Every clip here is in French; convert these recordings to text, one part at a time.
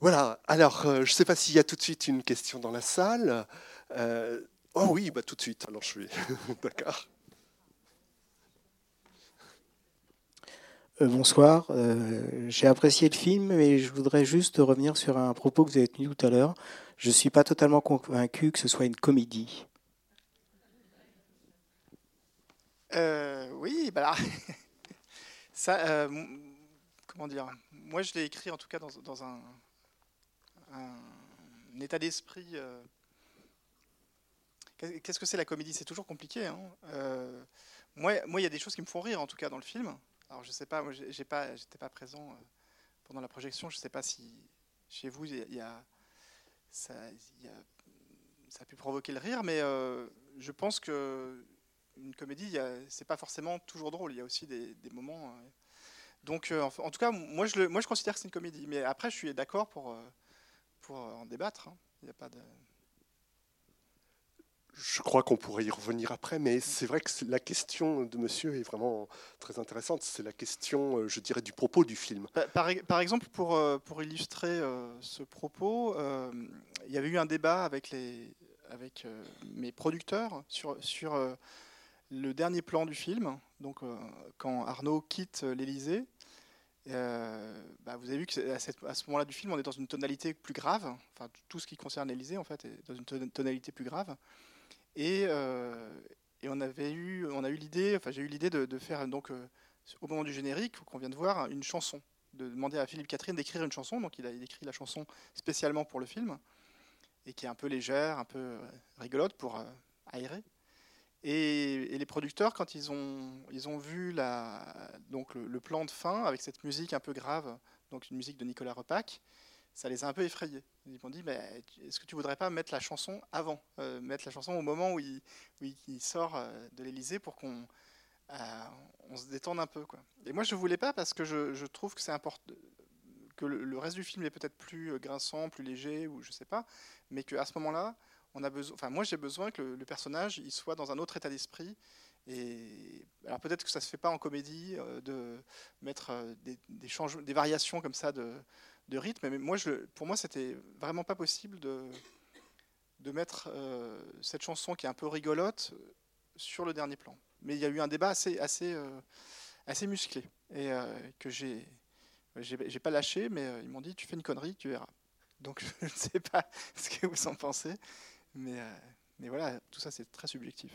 Voilà, alors je ne sais pas s'il y a tout de suite une question dans la salle. oh oui, bah, tout de suite, alors je vais. D'accord. bonsoir, j'ai apprécié le film, mais je voudrais juste revenir sur un propos que vous avez tenu tout à l'heure. Je ne suis pas totalement convaincu que ce soit une comédie. oui, bah ça, comment dire Moi, je l'ai écrit en tout cas dans, un, état d'esprit. Euh, qu'est-ce que c'est la comédie? C'est toujours compliqué. Hein. Euh, moi, il y a des choses qui me font rire, en tout cas, dans le film. Alors, je sais pas, moi, j'ai pas, j'étais pas présent euh, pendant la projection. Je sais pas si chez vous, il y a, ça, a, pu provoquer le rire, mais je pense que une comédie, c'est pas forcément toujours drôle. Il y a aussi des, moments. donc, en, tout cas, moi, je, moi, je considère que c'est une comédie. Mais après, je suis d'accord pour pour en débattre. Hein. Il n'y a pas de... Je crois qu'on pourrait y revenir après, mais c'est vrai que la question de monsieur est vraiment très intéressante. C'est la question, euh, je dirais, du propos du film. Par, par exemple, pour, euh, pour illustrer euh, ce propos, il y avait eu un débat avec, les, avec mes producteurs sur, sur le dernier plan du film. Donc, quand Arnaud quitte l'Élysée, euh, bah, vous avez vu qu'à ce moment-là du film, on est dans une tonalité plus grave. Enfin, tout ce qui concerne l'Elysée, en fait, est dans une tonalité plus grave. Et, euh, et on avait eu, on a eu l'idée, enfin, j'ai eu l'idée de, faire donc euh, au moment du générique qu'on vient de voir une chanson, de demander à Philippe Catherine d'écrire une chanson. Donc, il a écrit la chanson spécialement pour le film et qui est un peu légère, un peu rigolote pour aérer. Et, les producteurs, quand ils ont, ils ont vu la, donc le, plan de fin avec cette musique un peu grave, donc une musique de Nicolas Repac, ça les a un peu effrayés. Ils m'ont dit, est-ce que tu voudrais pas mettre la chanson avant, euh, mettre la chanson au moment où il, sort euh, de l'Elysée pour qu'on euh, on se détende un peu. Quoi. Et moi, je voulais pas parce que je, je trouve que c'est important que le, le, reste du film est peut-être plus grinçant, plus léger, ou je sais pas, mais qu'à ce moment-là, moi j'ai besoin que le, personnage il soit dans un autre état d'esprit. Et alors peut-être que ça se fait pas en comédie euh, de mettre euh, des, variations comme ça de, rythme, mais moi je, pour moi c'était vraiment pas possible de, de mettre euh, cette chanson qui est un peu rigolote sur le dernier plan. Mais il y a eu un débat assez, assez, assez musclé et que j'ai j'ai pas lâché, mais ils m'ont dit tu fais une connerie, tu verras. Donc je ne sais pas ce que vous en pensez. Mais, euh, mais voilà, tout ça, c'est très subjectif.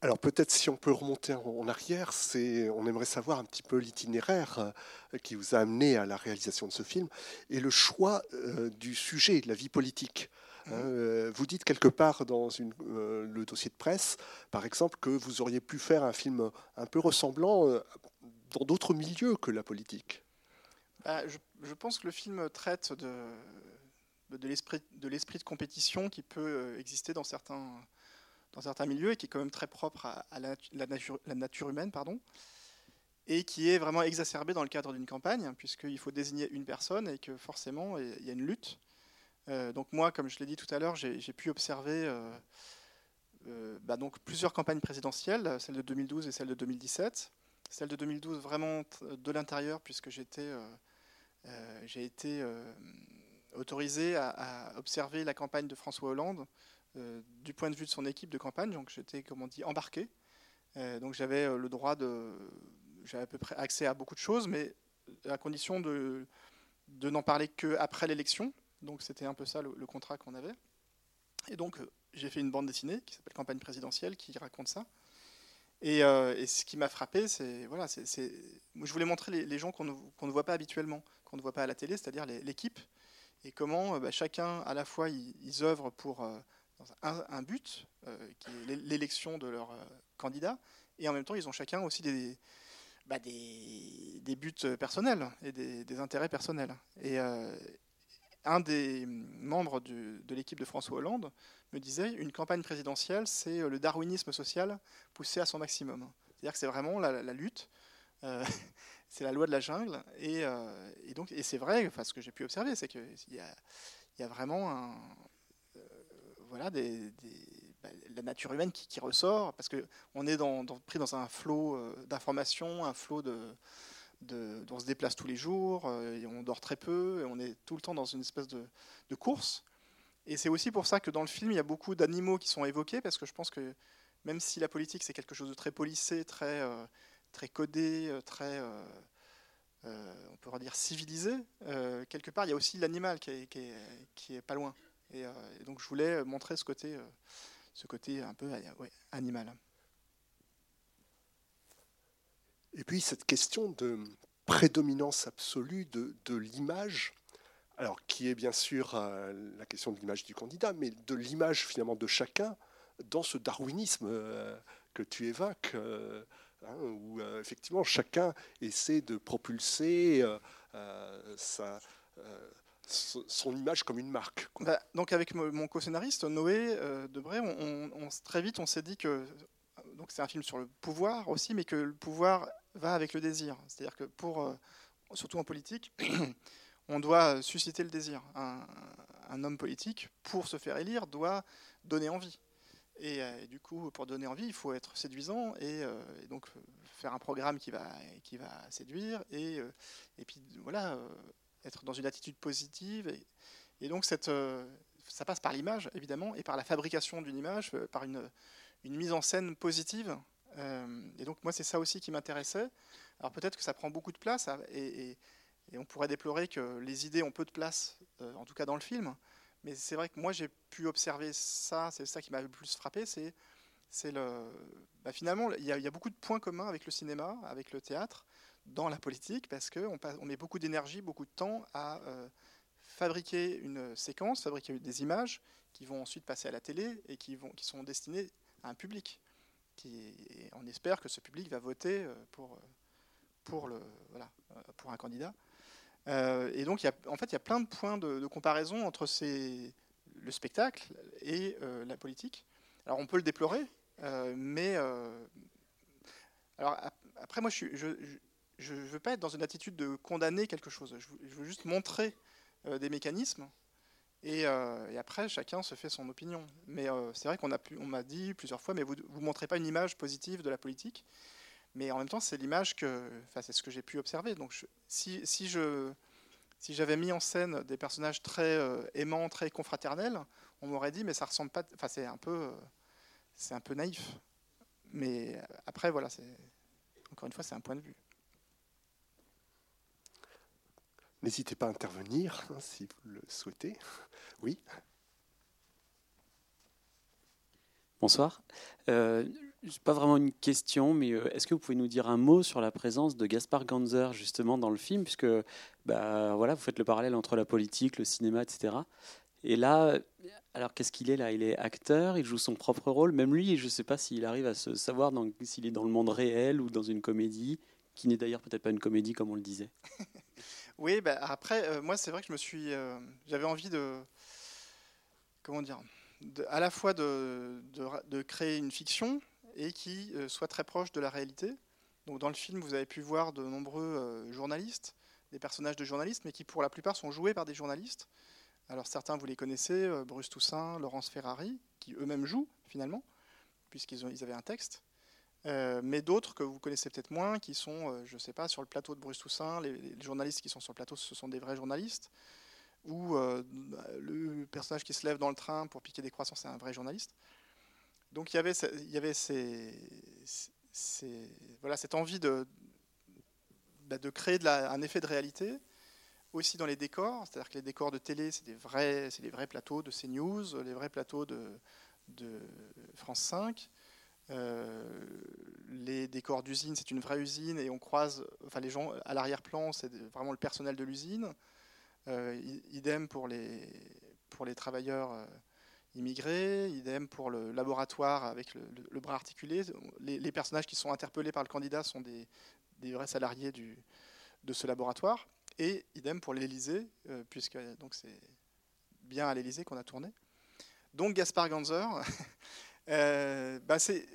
Alors peut-être si on peut remonter en arrière, c'est, on aimerait savoir un petit peu l'itinéraire euh, qui vous a amené à la réalisation de ce film et le choix euh, du sujet, de la vie politique. Hein, mmh. vous dites quelque part dans une, le dossier de presse, par exemple, que vous auriez pu faire un film un peu ressemblant dans d'autres milieux que la politique. Bah, je, je, pense que le film traite de, de l'esprit de, compétition qui peut euh, exister dans certains, dans certains milieux et qui est quand même très propre à, la, nature, la, nature, humaine, pardon, et qui est vraiment exacerbé dans le cadre d'une campagne, puisqu'il faut désigner une personne et que forcément il y a une lutte. Euh, donc moi, comme je l'ai dit tout à l'heure, j'ai, pu observer euh, bah donc plusieurs campagnes présidentielles, celle de 2012 et celle de 2017. Celle de 2012 vraiment de l'intérieur, puisque j'étais, j'ai été autorisé à, observer la campagne de François Hollande euh, du point de vue de son équipe de campagne. Donc j'étais, comme on dit, embarqué. Euh, donc j'avais euh, le droit de, j'avais à peu près accès à beaucoup de choses, mais à condition de, de n'en parler qu'après l'élection. Donc c'était un peu ça le, contrat qu'on avait. Et donc j'ai fait une bande dessinée qui s'appelle Campagne présidentielle qui raconte ça. Et, ce qui m'a frappé, c'est voilà, c'est, je voulais montrer les, gens qu'on ne, ne, voit pas habituellement, qu'on ne voit pas à la télé, c'est-à-dire l'équipe et comment euh, bah, chacun, à la fois, ils, œuvrent pour euh, un, but, euh, qui est l'élection de leur candidat, et en même temps, ils ont chacun aussi des, bah, buts personnels et des intérêts personnels. Et un des membres de l'équipe de François Hollande me disait une campagne présidentielle, c'est le darwinisme social poussé à son maximum. C'est-à-dire que c'est vraiment la, lutte c'est la loi de la jungle. Et, euh, donc, et c'est vrai, enfin, ce que j'ai pu observer, c'est qu'il y a, vraiment euh, voilà, bah, la nature humaine qui, ressort, parce qu'on est pris dans un flot euh, d'informations, un flot de, de, on se déplace tous les jours, et on dort très peu, et on est tout le temps dans une espèce de, course. Et c'est aussi pour ça que dans le film, il y a beaucoup d'animaux qui sont évoqués, parce que je pense que même si la politique c'est quelque chose de très policé, très, très codé, euh, très, euh, on pourrait dire civilisé, quelque part il y a aussi l'animal qui est, pas loin. Et, donc je voulais montrer ce côté, ce côté un peu animal. Et puis cette question de prédominance absolue de, l'image alors qui est bien sûr euh, la question de l'image du candidat, mais de l'image finalement de chacun dans ce darwinisme euh, que tu évoques, euh, hein, où effectivement chacun essaie de propulser son image comme une marque. Bah, donc avec mon co-scénariste Noé Debré, on, très vite on s'est dit que donc c'est un film sur le pouvoir aussi, mais que le pouvoir va avec le désir. C'est-à-dire que pour surtout en politique on doit susciter le désir. Un, homme politique, pour se faire élire, doit donner envie. Euh, et, du coup, pour donner envie, il faut être séduisant et, euh, donc faire un programme qui va, qui va séduire et, euh, et puis voilà, être dans une attitude positive. Et, donc cette, ça passe par l'image, évidemment, et par la fabrication d'une image, par une, une, mise en scène positive. et donc moi, c'est ça aussi qui m'intéressait. Alors peut-être que ça prend beaucoup de place et, on pourrait déplorer que les idées ont peu de place, euh, en tout cas dans le film. Mais c'est vrai que moi, j'ai pu observer ça, c'est ça qui m'a le plus frappé, c'est, le... Bah, finalement, il y, a beaucoup de points communs avec le cinéma, avec le théâtre, dans la politique, parce qu'on on met beaucoup d'énergie, beaucoup de temps à euh, fabriquer une séquence, fabriquer des images qui vont ensuite passer à la télé et qui, vont, qui sont destinées à un public. On espère que ce public va voter euh, voilà, pour un candidat. Euh, et donc, en fait, il y a plein de points de, comparaison entre le spectacle et euh, la politique. Alors, on peut le déplorer, euh, mais alors après, moi, je ne veux pas être dans une attitude de condamner quelque chose. Je, veux juste montrer des mécanismes. Et, après, chacun se fait son opinion. Mais c'est vrai qu'on on m'a dit plusieurs fois, mais vous ne montrez pas une image positive de la politique. Mais en même temps, c'est l'image que, enfin, c'est ce que j'ai pu observer. Donc, si, si, je, si j'avais mis en scène des personnages très euh, aimants, très confraternels, on m'aurait dit, mais ça ressemble pas. Enfin, c'est un peu, c'est un peu naïf. Mais après, voilà, c'est encore une fois, c'est un point de vue. N'hésitez pas à intervenir hein, si vous le souhaitez. Oui. Bonsoir. Euh, pas vraiment une question, mais euh, est-ce que vous pouvez nous dire un mot sur la présence de Gaspard Ganzer justement dans le film, puisque bah, voilà, vous faites le parallèle entre la politique, le cinéma, etc. Et là, alors qu'est-ce qu'il est là? Il est acteur, il joue son propre rôle. Même lui, je ne sais pas s'il arrive à se savoir s'il est dans le monde réel ou dans une comédie, qui n'est d'ailleurs peut-être pas une comédie comme on le disait. oui, bah, après, euh, moi c'est vrai que je me suis, euh, j'avais envie de, comment dire, à la fois de, créer une fiction, et qui euh, soit très proche de la réalité. Donc dans le film, vous avez pu voir de nombreux euh, journalistes, des personnages de journalistes, mais qui pour la plupart sont joués par des journalistes. Alors certains, vous les connaissez, euh, Bruce Toussaint, Laurence Ferrari, qui eux-mêmes jouent finalement, puisqu'ils ils avaient un texte. mais d'autres que vous connaissez peut-être moins, qui sont, je ne sais pas, sur le plateau de Bruce Toussaint, les, les, journalistes qui sont sur le plateau, ce sont des vrais journalistes, ou le personnage qui se lève dans le train pour piquer des croissants, c'est un vrai journaliste. Donc il y avait, cette envie de, bah, créer un effet de réalité, aussi dans les décors, c'est-à-dire que les décors de télé, c'est des vrais, c'est les vrais plateaux de CNews, les vrais plateaux de, France 5. Euh, les décors d'usine, c'est une vraie usine et on croise, enfin les gens à l'arrière-plan, c'est vraiment le personnel de l'usine. Euh, idem pour les, pour les travailleurs euh, immigrés, idem pour le laboratoire avec le, bras articulé. Les, personnages qui sont interpellés par le candidat sont des, vrais salariés de ce laboratoire. Et idem pour l'Élysée, euh, puisque donc c'est bien à l'Élysée qu'on a tourné. Donc Gaspard Ganzer, euh, bah c'est,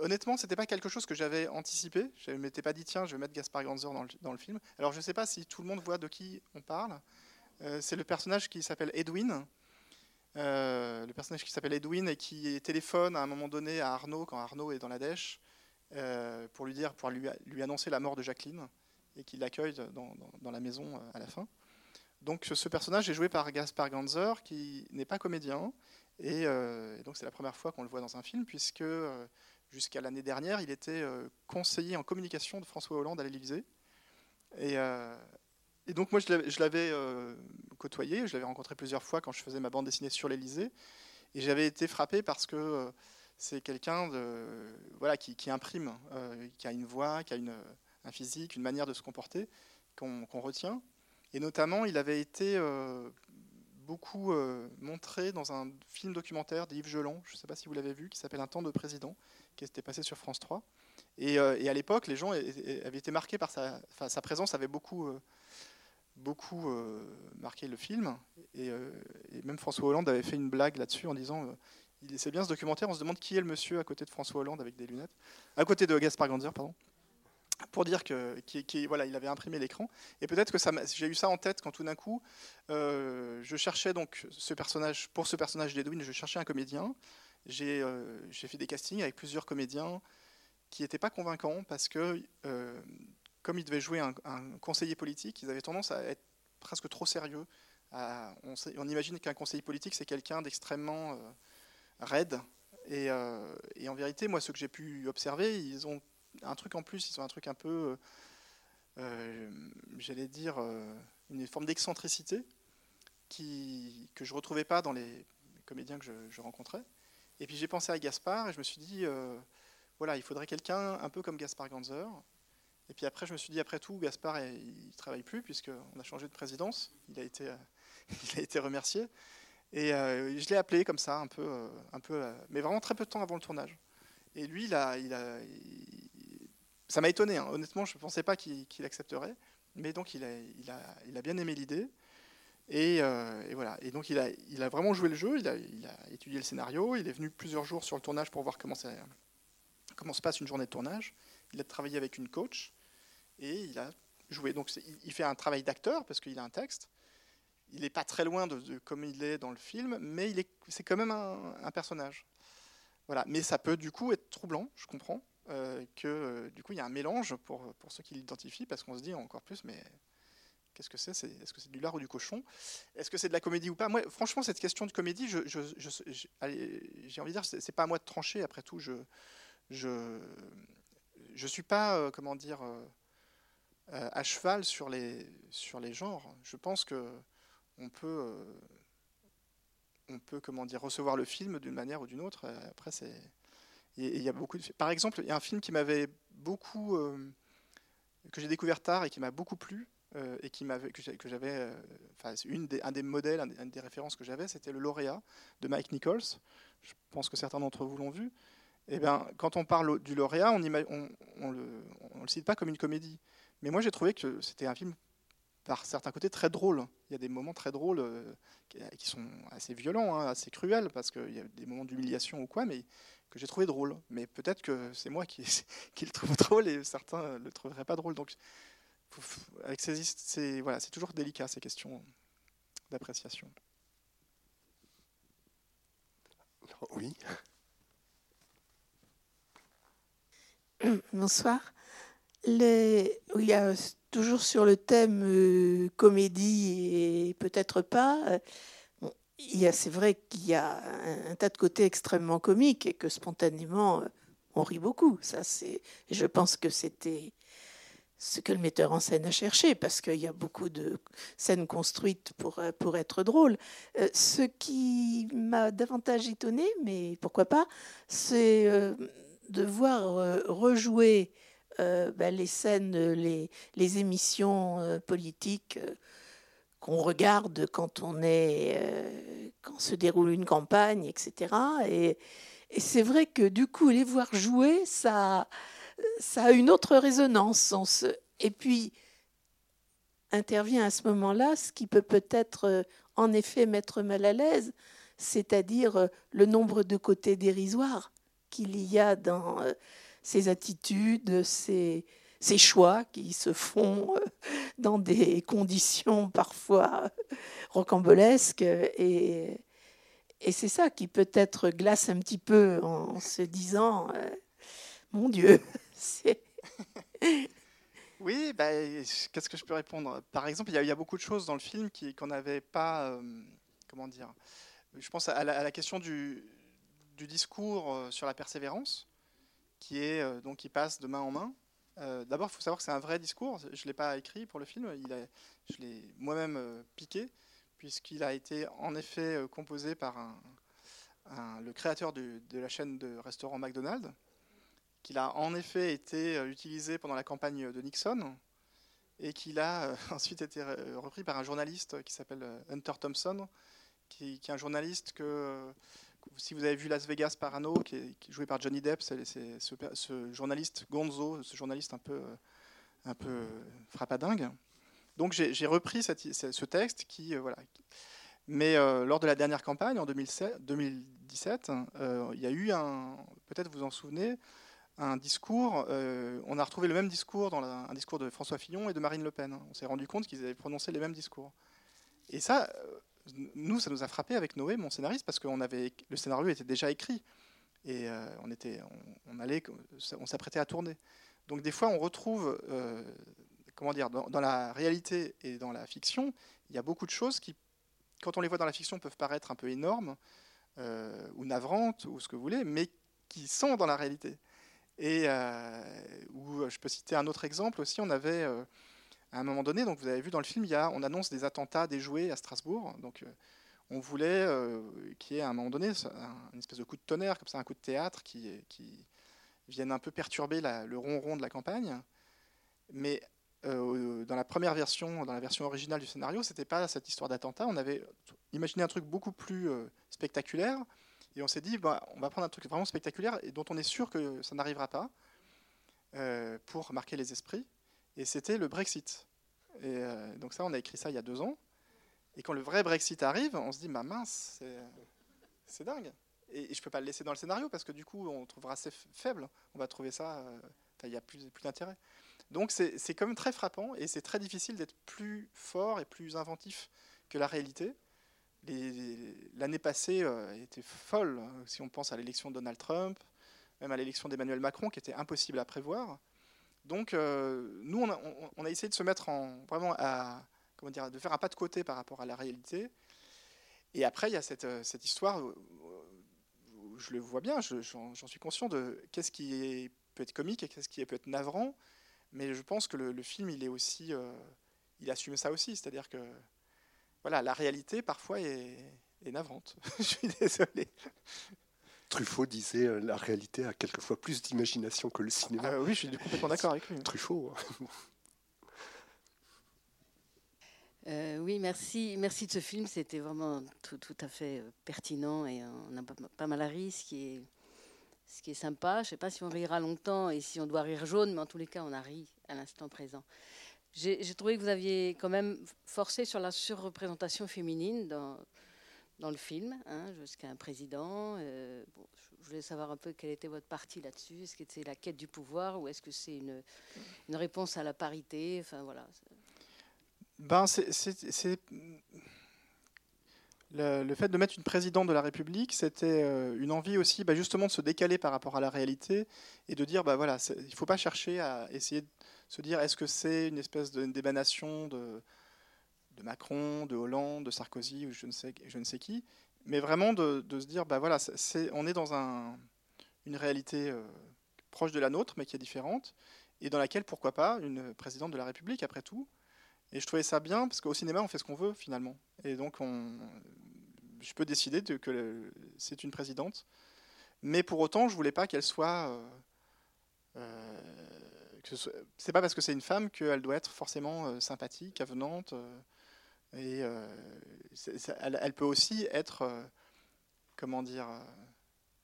honnêtement, c'était pas quelque chose que j'avais anticipé. Je ne m'étais pas dit tiens, je vais mettre Gaspard Ganzer dans le, dans le film. Alors je ne sais pas si tout le monde voit de qui on parle. Euh, c'est le personnage qui s'appelle Edwin, euh, le personnage qui s'appelle Edwin et qui téléphone à un moment donné à Arnaud quand Arnaud est dans la dèche euh, pour lui dire, pour lui, annoncer la mort de Jacqueline. et qui l'accueille dans, la maison à la fin. Donc ce personnage est joué par Gaspar Ganzer, qui n'est pas comédien, et, donc c'est la première fois qu'on le voit dans un film, puisque jusqu'à l'année dernière, il était conseiller en communication de François Hollande à l'Élysée. Et, et donc moi, je l'avais euh, côtoyé, je l'avais rencontré plusieurs fois quand je faisais ma bande dessinée sur l'Elysée. Et j'avais été frappé parce que euh, c'est quelqu'un voilà, qui, imprime, euh, qui a une voix, qui a un physique, une manière de se comporter qu'on retient. Et notamment, il avait été beaucoup montré dans un film documentaire d'Yves Geland, je ne sais pas si vous l'avez vu, qui s'appelle Un temps de président, qui était passé sur France 3. Et, à l'époque, les gens avaient été marqués par sa, sa présence, avait beaucoup beaucoup euh, marqué le film. Euh, et, même François Hollande avait fait une blague là-dessus en disant euh, c'est bien ce documentaire, on se demande qui est le monsieur à côté de François Hollande avec des lunettes, à côté de Gaspard Ganzer, pardon, pour dire que voilà, il avait imprimé l'écran. Et peut-être que j'ai eu ça en tête quand tout d'un coup, je cherchais donc ce personnage pour ce personnage d'Edwin, je cherchais un comédien. J'ai fait des castings avec plusieurs comédiens qui n'étaient pas convaincants parce que comme il devait jouer un, conseiller politique, ils avaient tendance à être presque trop sérieux. on, imagine qu'un conseiller politique, c'est quelqu'un d'extrêmement euh, raide. Euh, et, en vérité, moi, ce que j'ai pu observer, ils ont un truc en plus, ils ont un truc un peu, euh, j'allais dire, une forme d'excentricité que je ne retrouvais pas dans les comédiens que je, je rencontrais. Et puis j'ai pensé à Gaspard et je me suis dit, voilà, il faudrait quelqu'un un peu comme Gaspard Ganzer, et puis après, je me suis dit, après tout, Gaspard, il ne travaille plus, puisqu'on a changé de présidence. Il a été, euh, il a été remercié. Et euh, je l'ai appelé comme ça, un peu, euh, un peu, mais vraiment très peu de temps avant le tournage. Et lui, il ça m'a étonné. Hein. Honnêtement, je ne pensais pas qu'il accepterait. Mais donc, il a, il a, il a bien aimé l'idée. Et, voilà. Et donc, il a, il a vraiment joué le jeu. Il a, étudié le scénario. Il est venu plusieurs jours sur le tournage pour voir comment, comment se passe une journée de tournage. Il a travaillé avec une coach et il a joué. Donc il fait un travail d'acteur parce qu'il a un texte. Il n'est pas très loin de, comme il est dans le film, mais c'est quand même un, personnage. Voilà. Mais ça peut du coup être troublant, je comprends, euh, que euh, du coup il y a un mélange pour, pour ceux qui l'identifient, parce qu'on se dit encore plus, mais qu'est-ce que c'est? Est-ce que c'est du lard ou du cochon? Est-ce que c'est de la comédie ou pas? Moi, franchement, cette question de comédie, j'ai envie de dire, c'est pas à moi de trancher. Après tout, je je je suis pas, euh, comment dire, à cheval sur les, sur les genres. Je pense que on peut, euh, on peut comment dire, recevoir le film d'une manière ou d'une autre. Après, c'est il y a beaucoup de... Par exemple, il y a un film qui m'avait beaucoup euh, que j'ai découvert tard et qui m'a beaucoup plu et qui m'avait que j'avais enfin une des, un des modèles, une des références que j'avais, c'était le lauréat de Mike Nichols. Je pense que certains d'entre vous l'ont vu. Et eh bien, quand on parle du lauréat, on, le, on le cite pas comme une comédie. Mais moi, j'ai trouvé que c'était un film, par certains côtés, très drôle. Il y a des moments très drôles euh, qui sont assez violents, hein, assez cruels, parce qu'il y a des moments d'humiliation ou quoi, mais que j'ai trouvé drôle. Mais peut-être que c'est moi qui, qui, le trouve drôle et certains ne le trouveraient pas drôle. Donc, avec c'est voilà, toujours délicat ces questions d'appréciation. Oui. Bonsoir. Les, y a toujours sur le thème euh, comédie et peut-être pas. Euh, a, c'est vrai qu'il y a un, tas de côtés extrêmement comiques et que spontanément euh, on rit beaucoup. Ça, c'est, je pense que c'était ce que le metteur en scène a cherché parce qu'il y a beaucoup de scènes construites pour pour être drôle. ce qui m'a davantage étonné, mais pourquoi pas, c'est de voir rejouer euh, ben, les scènes, les, les émissions euh, politiques euh, qu'on regarde quand on est, quand se déroule une campagne, etc. Et, et c'est vrai que du coup, les voir jouer, ça, ça a une autre résonance. Et puis, intervient à ce moment-là ce qui peut peut-être en effet mettre mal à l'aise, c'est-à-dire le nombre de côtés dérisoires qu'il y a dans ces attitudes, ces, choix qui se font euh, dans des conditions parfois rocambolesques. Et, c'est ça qui peut-être glace un petit peu en se disant, euh, mon Dieu, c'est... Oui, bah, qu'est-ce que je peux répondre? Par exemple, il y, a beaucoup de choses dans le film qu'on n'avait pas. comment dire? Je pense à la, question du, du, discours sur la persévérance, qui, est, donc, qui passe de main en main. D'abord, il faut savoir que c'est un vrai discours. Je ne l'ai pas écrit pour le film, il a, je l'ai moi-même piqué, puisqu'il a été en effet composé par un, le créateur de la chaîne de restaurants McDonald's qu'il a en effet été euh, utilisé pendant la campagne de Nixon et qu'il a euh, ensuite été repris par un journaliste qui s'appelle euh, Hunter Thompson, qui, est un journaliste que, si vous avez vu Las Vegas Parano, qui joué par Johnny Depp, c'est ce, journaliste Gonzo, ce journaliste un peu, un peu frappadingue. Donc j'ai repris ce texte qui, voilà. Mais lors de la dernière campagne, en 2017, il y a eu un, peut-être vous en souvenez, un discours, euh, on a retrouvé le même discours dans un discours de François Fillon et de Marine Le Pen. On s'est rendu compte qu'ils avaient prononcé les mêmes discours. Et ça, euh, nous, ça nous a frappé avec Noé, mon scénariste, parce que avait, le scénario était déjà écrit. Et euh, on, était, on, allait, on s'apprêtait à tourner. Donc des fois, on retrouve, comment dire, dans, la réalité et dans la fiction, il y a beaucoup de choses qui, quand on les voit dans la fiction, peuvent paraître un peu énormes ou navrantes ou ce que vous voulez, mais qui sont dans la réalité. Et euh, où je peux citer un autre exemple aussi, on avait euh, à un moment donné, donc vous avez vu dans le film, il y a, on annonce des attentats déjoués à Strasbourg. Donc euh, on voulait qu'il y ait à un moment donné une espèce de coup de tonnerre, comme ça, un coup de théâtre qui, qui vienne un peu perturber le ronron de la campagne. Mais dans la première version, dans la version originale du scénario, c'était pas cette histoire d'attentat. On avait imaginé un truc beaucoup plus spectaculaire. Et on s'est dit, bah, on va prendre un truc vraiment spectaculaire et dont on est sûr que ça n'arrivera pas euh, pour marquer les esprits. Et c'était le Brexit. Et euh, donc ça, on a écrit ça il y a deux ans. Et quand le vrai Brexit arrive, on se dit, ma mince, c'est dingue. Et, je ne peux pas le laisser dans le scénario parce que du coup, on trouvera assez faible. On va trouver ça, euh, il n'y a plus, plus d'intérêt. Donc c'est quand même très frappant et c'est très difficile d'être plus fort et plus inventif que la réalité l'année passée euh, était folle, hein, si on pense à l'élection de Donald Trump, même à l'élection d'Emmanuel Macron, qui était impossible à prévoir. Donc, euh, nous, on a, essayé de se mettre en vraiment à comment dire, de faire un pas de côté par rapport à la réalité. Et après, il y a cette, euh, histoire où, je le vois bien, j'en suis conscient de qu'est-ce qui peut être comique et qu'est-ce qui peut être navrant. Mais je pense que le, film, il est aussi, il assume ça aussi, c'est-à-dire que voilà, la réalité parfois est, navrante. je suis désolé. Truffaut disait euh, la réalité a quelquefois plus d'imagination que le cinéma. Ah oui, je suis complètement d'accord avec lui. Truffaut. Hein. Euh, oui, merci, merci de ce film. C'était vraiment tout, à fait euh, pertinent et on a pas, mal à rire, ce qui est, ce qui est sympa. Je ne sais pas si on rira longtemps et si on doit rire jaune, mais en tous les cas, on a ri à l'instant présent. J'ai trouvé que vous aviez quand même forcé sur la surreprésentation féminine dans, dans le film, hein, jusqu'à un président. Euh, je voulais savoir un peu quel était votre parti là-dessus. Est-ce que c'est la quête du pouvoir ou est-ce que c'est une, réponse à la parité? Enfin voilà. Ben, c'est le, fait de mettre une présidente de la République, c'était euh, une envie aussi, bah, justement, de se décaler par rapport à la réalité et de dire, bah voilà, il ne faut pas chercher à essayer de se dire est-ce que c'est une espèce d'émanation de, de, Macron, de Hollande, de Sarkozy ou je ne sais, ne qui, mais vraiment de, se dire bah voilà, on est dans un, une réalité euh, proche de la nôtre, mais qui est différente, et dans laquelle, pourquoi pas, une présidente de la République, après tout. Et je trouvais ça bien, parce qu'au cinéma, on fait ce qu'on veut, finalement. Et donc, on, je peux décider de, que c'est une présidente. Mais pour autant, je voulais pas qu'elle soit euh, euh, c'est pas parce que c'est une femme qu'elle doit être forcément sympathique, avenante. Euh, et euh, elle, peut aussi être, comment dire,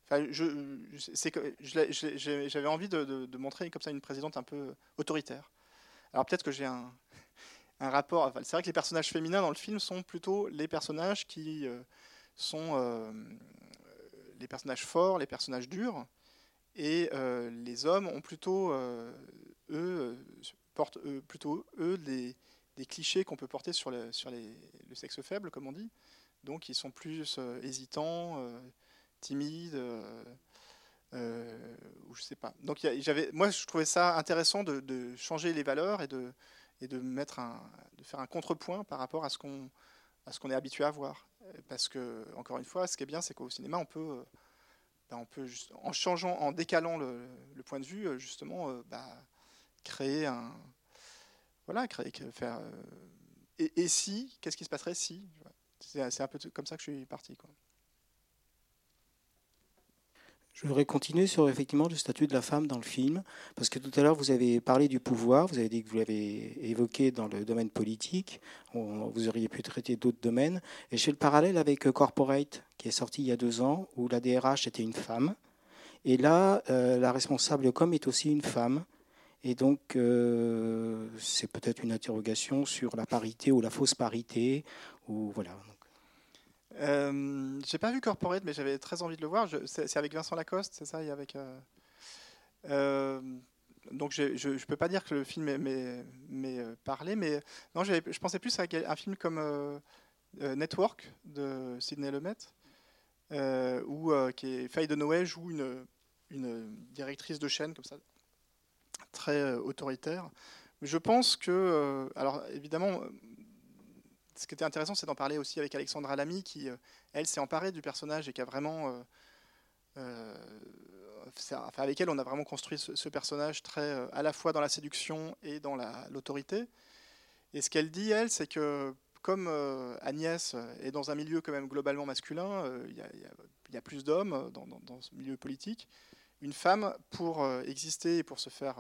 Enfin, j'avais envie de, montrer comme ça une présidente un peu autoritaire. Alors peut-être que j'ai un, un, rapport. c'est vrai que les personnages féminins dans le film sont plutôt les personnages qui sont les personnages forts, les personnages durs, et les hommes ont plutôt eux, euh, portent plutôt eux des, clichés qu'on peut porter sur, le, sur les, le sexe faible, comme on dit. Donc ils sont plus euh, hésitants, euh, timides, ou je sais pas. Donc j'avais, moi je trouvais ça intéressant de, changer les valeurs et de et de mettre un, de faire un contrepoint par rapport à ce qu'on à ce qu'on est habitué à voir. Parce que encore une fois, ce qui est bien, c'est qu'au cinéma, on peut ben, on peut en changeant, en décalant le, point de vue, justement, bah, créer un voilà, faire et, et, si, qu'est-ce qui se passerait si C'est un peu comme ça que je suis parti. Je voudrais continuer sur effectivement le statut de la femme dans le film, parce que tout à l'heure vous avez parlé du pouvoir, vous avez dit que vous l'avez évoqué dans le domaine politique, vous auriez pu traiter d'autres domaines, et j'ai le parallèle avec Corporate, qui est sorti il y a deux ans, où la DRH était une femme, et là, euh, la responsable com est aussi une femme, et donc euh, c'est peut-être une interrogation sur la parité ou la fausse parité, ou voilà. Euh, pas vu Corporate, mais j'avais très envie de le voir. C'est avec Vincent Lacoste, c'est ça? Avec, euh, Donc je ne peux pas dire que le film m'ait parlé, mais non, je pensais plus à un film comme Network de Sidney Lumet, où qui est Faye Dunaway joue une, une directrice de chaîne comme ça, très autoritaire. Je pense que, alors évidemment, ce qui était intéressant, c'est d'en parler aussi avec Alexandra Lamy, qui, euh, elle, s'est emparée du personnage et qui a vraiment. Euh, euh, enfin, avec elle, on a vraiment construit ce, personnage très, à la fois dans la séduction et dans l'autorité. Et ce qu'elle dit, elle, c'est que comme Agnès est dans un milieu quand même globalement masculin, il y, a plus d'hommes dans, ce milieu politique, une femme, pour exister et pour se faire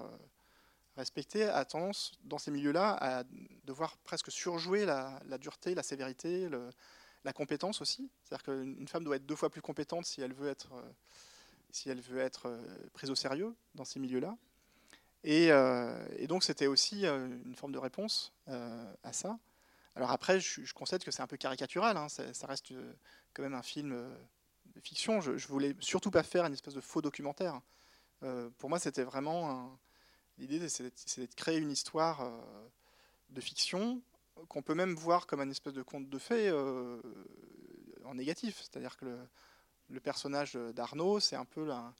respecter a tendance, dans ces milieux-là, à devoir presque surjouer la, dureté, la sévérité, la compétence aussi. C'est-à-dire qu'une femme doit être deux fois plus compétente si elle veut être, euh, si elle veut être euh, prise au sérieux dans ces milieux-là. Et, euh, donc c'était aussi une forme de réponse à ça. Alors après, je, concède que c'est un peu caricatural, hein. ça reste quand même un film fiction. Je, je voulais surtout pas faire une espèce de faux documentaire. pour moi, c'était vraiment L'idée, c'est de créer une histoire euh, de fiction qu'on peut même voir comme un espèce de conte de fées euh, en négatif. C'est-à-dire que le, personnage d'Arnaud, c'est un peu un,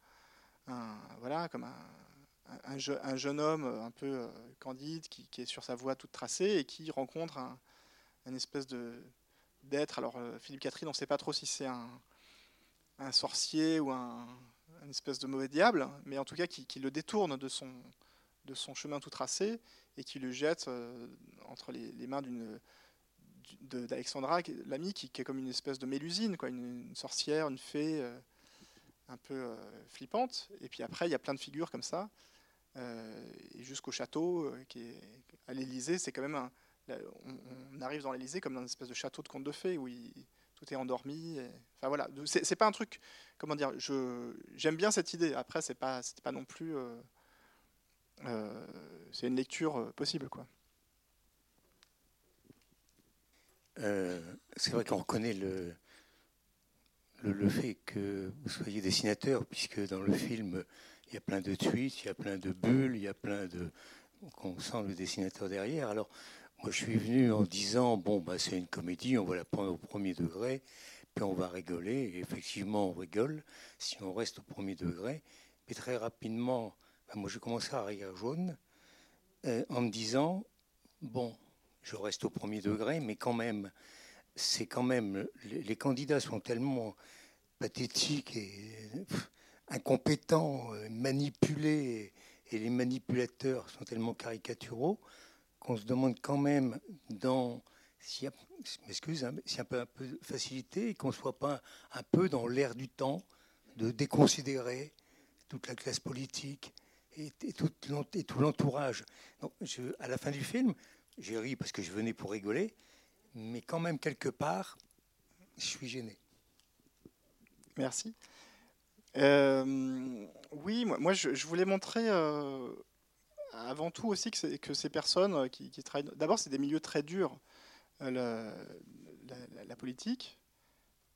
voilà, comme un, jeune homme un peu euh, candide qui, est sur sa voie toute tracée et qui rencontre un, espèce de d'être. Alors Philippe Catherine, on ne sait pas trop si c'est un, sorcier ou un, espèce de mauvais diable, mais en tout cas qui le détourne de son, chemin tout tracé et qui le jette euh, entre les, mains d'une d'Alexandra, l'amie, qui, est comme une espèce de mélusine, quoi, une, sorcière, une fée euh, un peu euh, flippante. Et puis après, il y a plein de figures comme ça. et jusqu'au château, à l'Élysée, c'est quand même un, on, arrive dans l'Élysée comme dans une espèce de château de conte de fées où tout est endormi. enfin voilà, c'est pas un truc. Comment dire J'aime bien cette idée. Après, c'est pas, pas non plus. Euh, c'est une lecture euh, possible. Quoi. Euh, c'est vrai qu'on reconnaît le, le, fait que vous soyez dessinateur, puisque dans le film, il y a plein de tweets, il y a plein de bulles, il y a plein de. On sent le dessinateur derrière. Alors, moi, je suis venu en disant bon, bah, c'est une comédie, on va la prendre au premier degré, puis on va rigoler. Et effectivement, on rigole si on reste au premier degré. Mais très rapidement, ben, moi, j'ai commencé à rire jaune euh, en me disant bon, je reste au premier degré, mais quand même, c'est quand même les, candidats sont tellement pathétiques et incompétents, euh, manipulés, et, les manipulateurs sont tellement caricaturaux qu'on se demande quand même dans a, m'excuse, hein, a un peu, un qu'on ne soit pas un peu dans l'air du temps de déconsidérer toute la classe politique, et, tout, l'entourage. à la fin du film, j'ai ri parce que je venais pour rigoler, mais quand même, quelque part, je suis gêné. Merci. Euh, oui, moi, je, voulais montrer euh, avant tout aussi que, ces personnes qui, travaillent. D'abord, c'est des milieux très durs, euh, la, politique.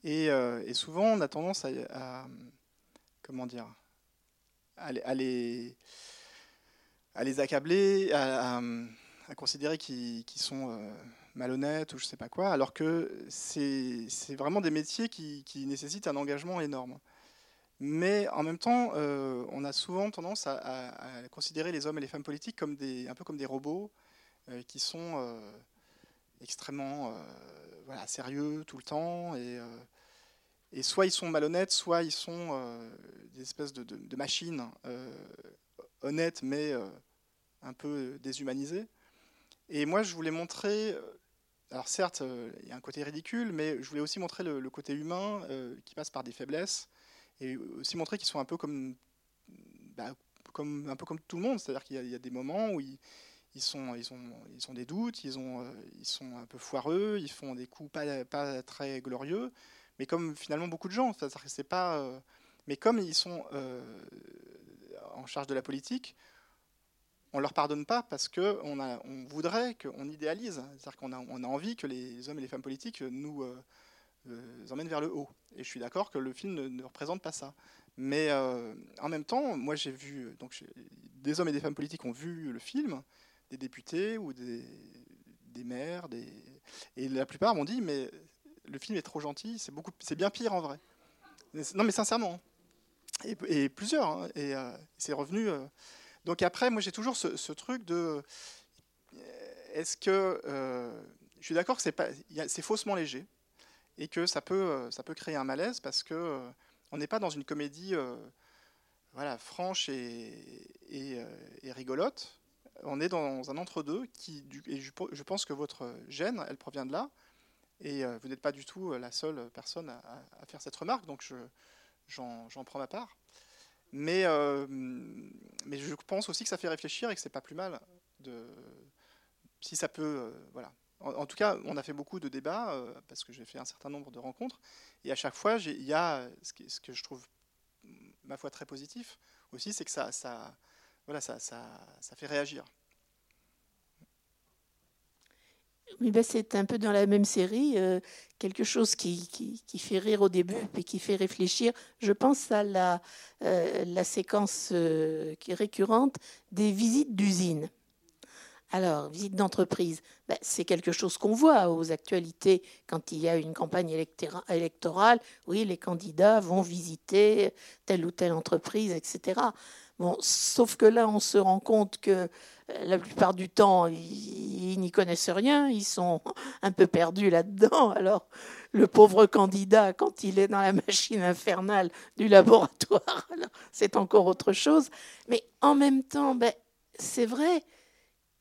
Et, souvent, on a tendance à comment dire à, les, à les accabler, à, considérer qu'ils sont euh, malhonnêtes ou je sais pas quoi, alors que c'est vraiment des métiers qui, nécessitent un engagement énorme. Mais en même temps, on a souvent tendance à, considérer les hommes et les femmes politiques comme des, un peu comme des robots qui sont extrêmement voilà, sérieux tout le temps. Et, soit ils sont malhonnêtes, soit ils sont des espèces de, machines honnêtes, mais un peu déshumanisées. Et moi, je voulais montrer alors certes, euh, il y a un côté ridicule, mais je voulais aussi montrer le, côté humain euh, qui passe par des faiblesses, et aussi montrer qu'ils sont un peu comme, bah, comme, un peu comme tout le monde, c'est-à-dire qu'il y, a des moments où ils, sont, ils, ont, ils ont des doutes, ils, ont, euh, ils sont un peu foireux, ils font des coups pas, pas très glorieux, mais comme finalement beaucoup de gens, c'est-à-dire que c'est pas, mais comme ils sont en charge de la politique, on leur pardonne pas parce qu'on on voudrait, qu'on idéalise, c'est-à-dire qu'on a, on a envie que les hommes et les femmes politiques nous euh, euh, emmènent vers le haut. Et je suis d'accord que le film ne, représente pas ça. Mais euh, en même temps, moi j'ai vu, donc des hommes et des femmes politiques ont vu le film, des députés ou des, maires, et la plupart m'ont dit mais le film est trop gentil, c'est beaucoup, c'est bien pire en vrai. Non mais sincèrement. Et, plusieurs. Hein, et c'est revenu. Donc après, moi j'ai toujours ce, truc de euh, est-ce que euh, je suis d'accord que c'est pas c'est faussement léger et que ça peut euh, ça peut créer un malaise parce que on n'est pas dans une comédie voilà franche et, rigolote. On est dans un entre-deux qui et je, pense que votre gêne elle provient de là et vous n'êtes pas du tout la seule personne à, faire cette remarque donc j'en prends ma part. Mais, euh, je pense aussi que ça fait réfléchir et que c'est pas plus mal si ça peut, euh, voilà. En, tout cas, on a fait beaucoup de débats euh, parce que j'ai fait un certain nombre de rencontres et à chaque fois, il y a ce, que je trouve ma foi très positif aussi, c'est que ça, ça, voilà, ça, ça, ça fait réagir. Oui, ben c'est un peu dans la même série, euh, quelque chose qui, qui, fait rire au début, puis qui fait réfléchir. Je pense à la, euh, la séquence qui est récurrente des visites d'usine. Alors, visite d'entreprise, ben, c'est quelque chose qu'on voit aux actualités quand il y a une campagne électorale. Oui, les candidats vont visiter telle ou telle entreprise, etc. Bon, sauf que là, on se rend compte que la plupart du temps, ils, n'y connaissent rien, ils sont un peu perdus là-dedans. Alors, le pauvre candidat, quand il est dans la machine infernale du laboratoire, c'est encore autre chose. Mais en même temps, ben, c'est vrai,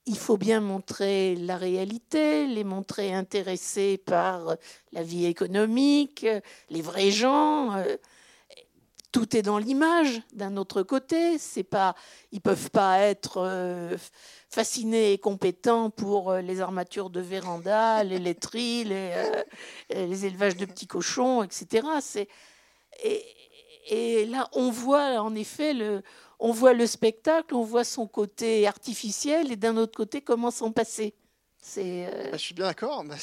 il faut bien montrer la réalité, les montrer intéressés par la vie économique, les vrais gens. Euh, tout est dans l'image. D'un autre côté, c'est pas, ils peuvent pas être euh, fascinés et compétents pour euh, les armatures de véranda, les laiteries, les, élevages de petits cochons, etc. C'est et, là, on voit en effet le, on voit le spectacle, on voit son côté artificiel, et d'un autre côté, comment s'en passer. Bah, je suis bien d'accord.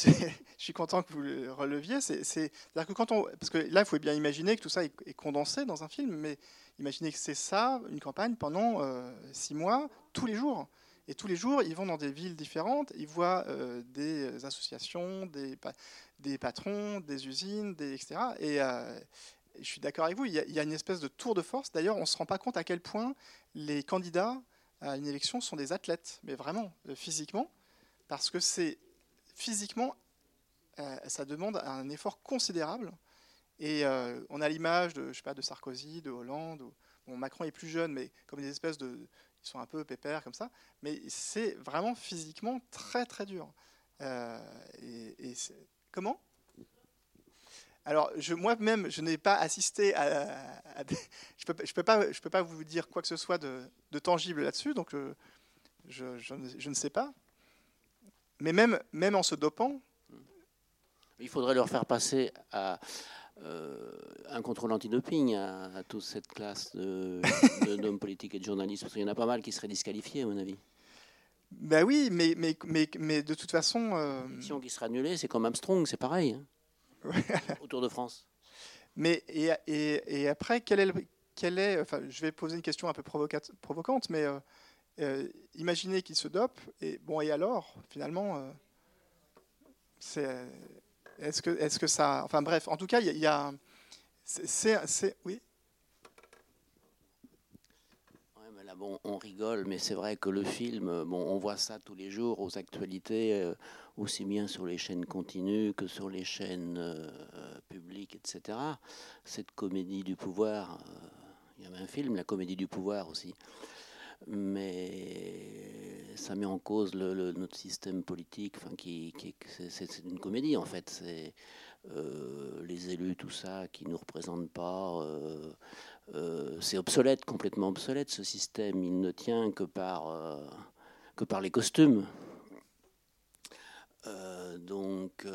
Je suis content que vous le releviez. C'est, que quand on, parce que là, il faut bien imaginer que tout ça est, condensé dans un film, mais imaginez que c'est ça, une campagne pendant euh, six mois, tous les jours. Et tous les jours, ils vont dans des villes différentes, ils voient euh, des associations, des, patrons, des usines, des, etc. Et euh, je suis d'accord avec vous, il y, a, une espèce de tour de force. D'ailleurs, on ne se rend pas compte à quel point les candidats à une élection sont des athlètes, mais vraiment, physiquement, parce que c'est physiquement euh, ça demande un effort considérable. Et euh, on a l'image de, je sais pas, de Sarkozy, de Hollande. bon, Macron est plus jeune, mais comme des espèces de, ils sont un peu pépères comme ça. Mais c'est vraiment physiquement très très dur. Euh, et, comment? Alors, moi-même, je n'ai pas assisté à. je ne peux, je peux, pas, je peux pas vous dire quoi que ce soit de, tangible là-dessus, donc je, je, je, ne sais pas. Mais même, même en se dopant, il faudrait leur faire passer à euh, un contrôle antidoping à, à toute cette classe d'hommes politiques et de journalistes, parce qu'il y en a pas mal qui seraient disqualifiés, à mon avis. Ben oui, mais, mais, mais, mais de toute façon. Euh... Mission qui sera annulée, c'est comme Armstrong, c'est pareil. Hein, autour de France. Mais et, et, et après, quel est, quel est, enfin, je vais poser une question un peu provocante, mais euh, euh, imaginez qu'il se dope, et bon, et alors, finalement, euh, c'est est-ce que, est que ça. Enfin bref, en tout cas, il y a. c'est, oui on rigole, mais c'est vrai que le film, bon, on voit ça tous les jours aux actualités, euh, aussi bien sur les chaînes continues que sur les chaînes euh, publiques, etc. Cette comédie du pouvoir, euh, il y avait un film, La comédie du pouvoir aussi, mais ça met en cause notre système politique, c'est une comédie en fait, c'est les élus, tout ça, qui nous représentent pas. Euh, c'est obsolète, complètement obsolète ce système. Il ne tient que par, euh, que par les costumes. Euh, donc,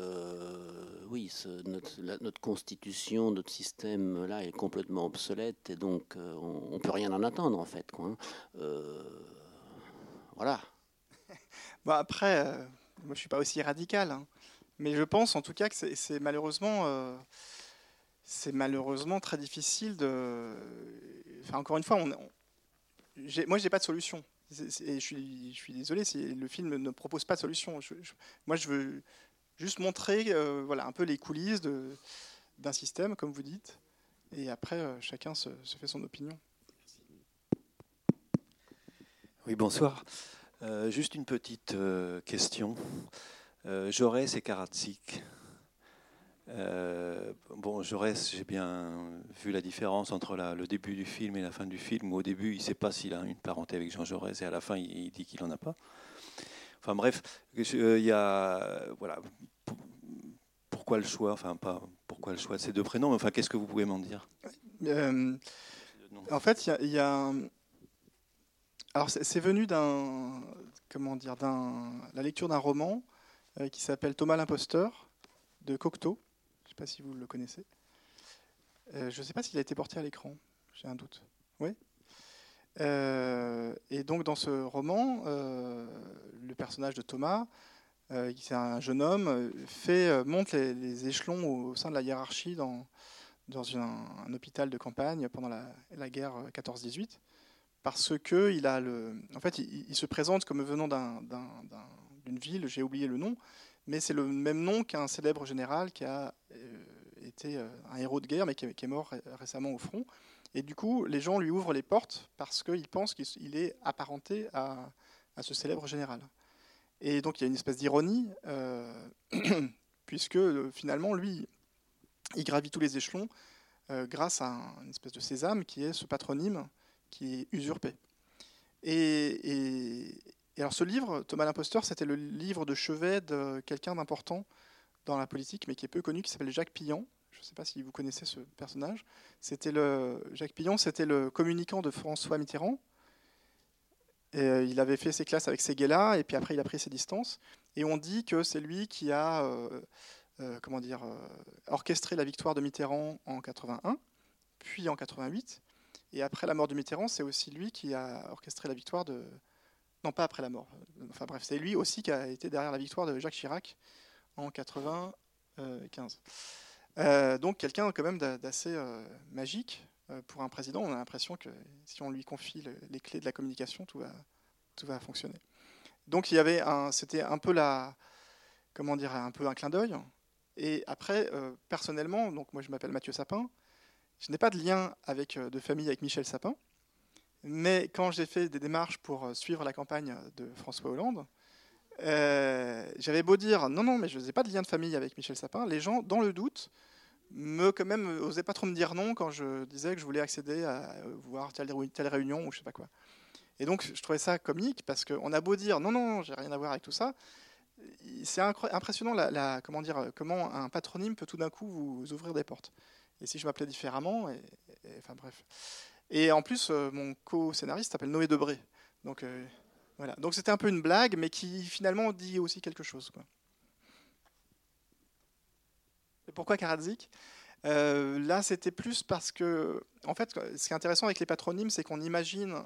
oui, notre, constitution, notre système là est complètement obsolète et donc on, ne peut rien en attendre en fait. Hein. voilà. Bon, après, moi je suis pas aussi radical, hein. mais je pense en tout cas que c'est malheureusement c'est malheureusement très difficile de. Enfin, encore une fois, moi, je n'ai pas de solution. Je suis, je suis désolé le film ne propose pas de solution. moi, je veux juste montrer euh, voilà, un peu les coulisses d'un système, comme vous dites. Et après, euh, chacun se, fait son opinion. Oui, bonsoir. Euh, juste une petite question. Jaurès et Karatzik, euh, bon, Jaurès, j'ai bien vu la différence entre le début du film et la fin du film. au début, il ne sait pas s'il a une parenté avec Jean Jaurès, et à la fin, il, dit qu'il n'en a pas. Enfin bref, euh, il y a voilà. Pourquoi le choix Enfin pas pourquoi le choix de ces deux prénoms. Enfin, qu'est-ce que vous pouvez m'en dire? Euh, En fait, il y, a, alors c'est venu d'un comment dire d'un la lecture d'un roman qui s'appelle Thomas l'imposteur de Cocteau sais pas si vous le connaissez. Euh, je ne sais pas s'il a été porté à l'écran, j'ai un doute. Oui euh, Et donc dans ce roman, euh, le personnage de Thomas, qui est un jeune homme, fait, monte les, échelons au, sein de la hiérarchie dans, dans un, hôpital de campagne pendant la, guerre 14-18 parce que il a le, en fait, il, se présente comme venant d'une ville, j'ai oublié le nom, mais c'est le même nom qu'un célèbre général qui a euh, été euh, un héros de guerre, mais qui est mort récemment au front. Et du coup, les gens lui ouvrent les portes parce qu'ils pensent qu'il est apparenté à, ce célèbre général. Et donc il y a une espèce d'ironie, euh, puisque finalement, lui, il gravit tous les échelons grâce à une espèce de sésame qui est ce patronyme qui est usurpé. et, alors ce livre, Thomas l'imposteur, c'était le livre de chevet de quelqu'un d'important dans la politique, mais qui est peu connu, qui s'appelle Jacques Pillon. Je ne sais pas si vous connaissez ce personnage. C'était Jacques Pillon, c'était le communicant de François Mitterrand. Et euh, il avait fait ses classes avec Séguéla, et puis après il a pris ses distances. Et on dit que c'est lui qui a euh, euh, comment dire, orchestré la victoire de Mitterrand en 81, puis en 88. Et après la mort de Mitterrand, c'est aussi lui qui a orchestré la victoire de, non, pas après la mort. Enfin bref, c'est lui aussi qui a été derrière la victoire de Jacques Chirac en 95. Euh, donc quelqu'un quand même d'assez euh, magique euh, pour un président. On a l'impression que si on lui confie les clés de la communication, tout va, fonctionner. Donc il y avait un, c'était un peu la, comment dire, un peu un clin d'œil. Et après, personnellement, donc moi je m'appelle Mathieu Sapin. Je n'ai pas de lien avec, de famille avec Michel Sapin. Mais quand j'ai fait des démarches pour euh, suivre la campagne de François Hollande, euh, j'avais beau dire non, non, mais je n'ai pas de lien de famille avec Michel Sapin, les gens, dans le doute, me quand même osaient pas trop me dire non quand je disais que je voulais accéder à euh, voir telle, réunion ou je sais pas quoi. Et donc je trouvais ça comique parce qu'on a beau dire non, non, j'ai rien à voir avec tout ça, c'est impressionnant la, comment dire, comment un patronyme peut tout d'un coup vous ouvrir des portes. Et si je m'appelais différemment, enfin bref. Et en plus, euh, mon co-scénariste s'appelle Noé Debré. Donc euh, voilà. Donc c'était un peu une blague, mais qui finalement dit aussi quelque chose. Et pourquoi Karadzik euh, Là, c'était plus parce que, en fait, ce qui est intéressant avec les patronymes, c'est qu'on imagine,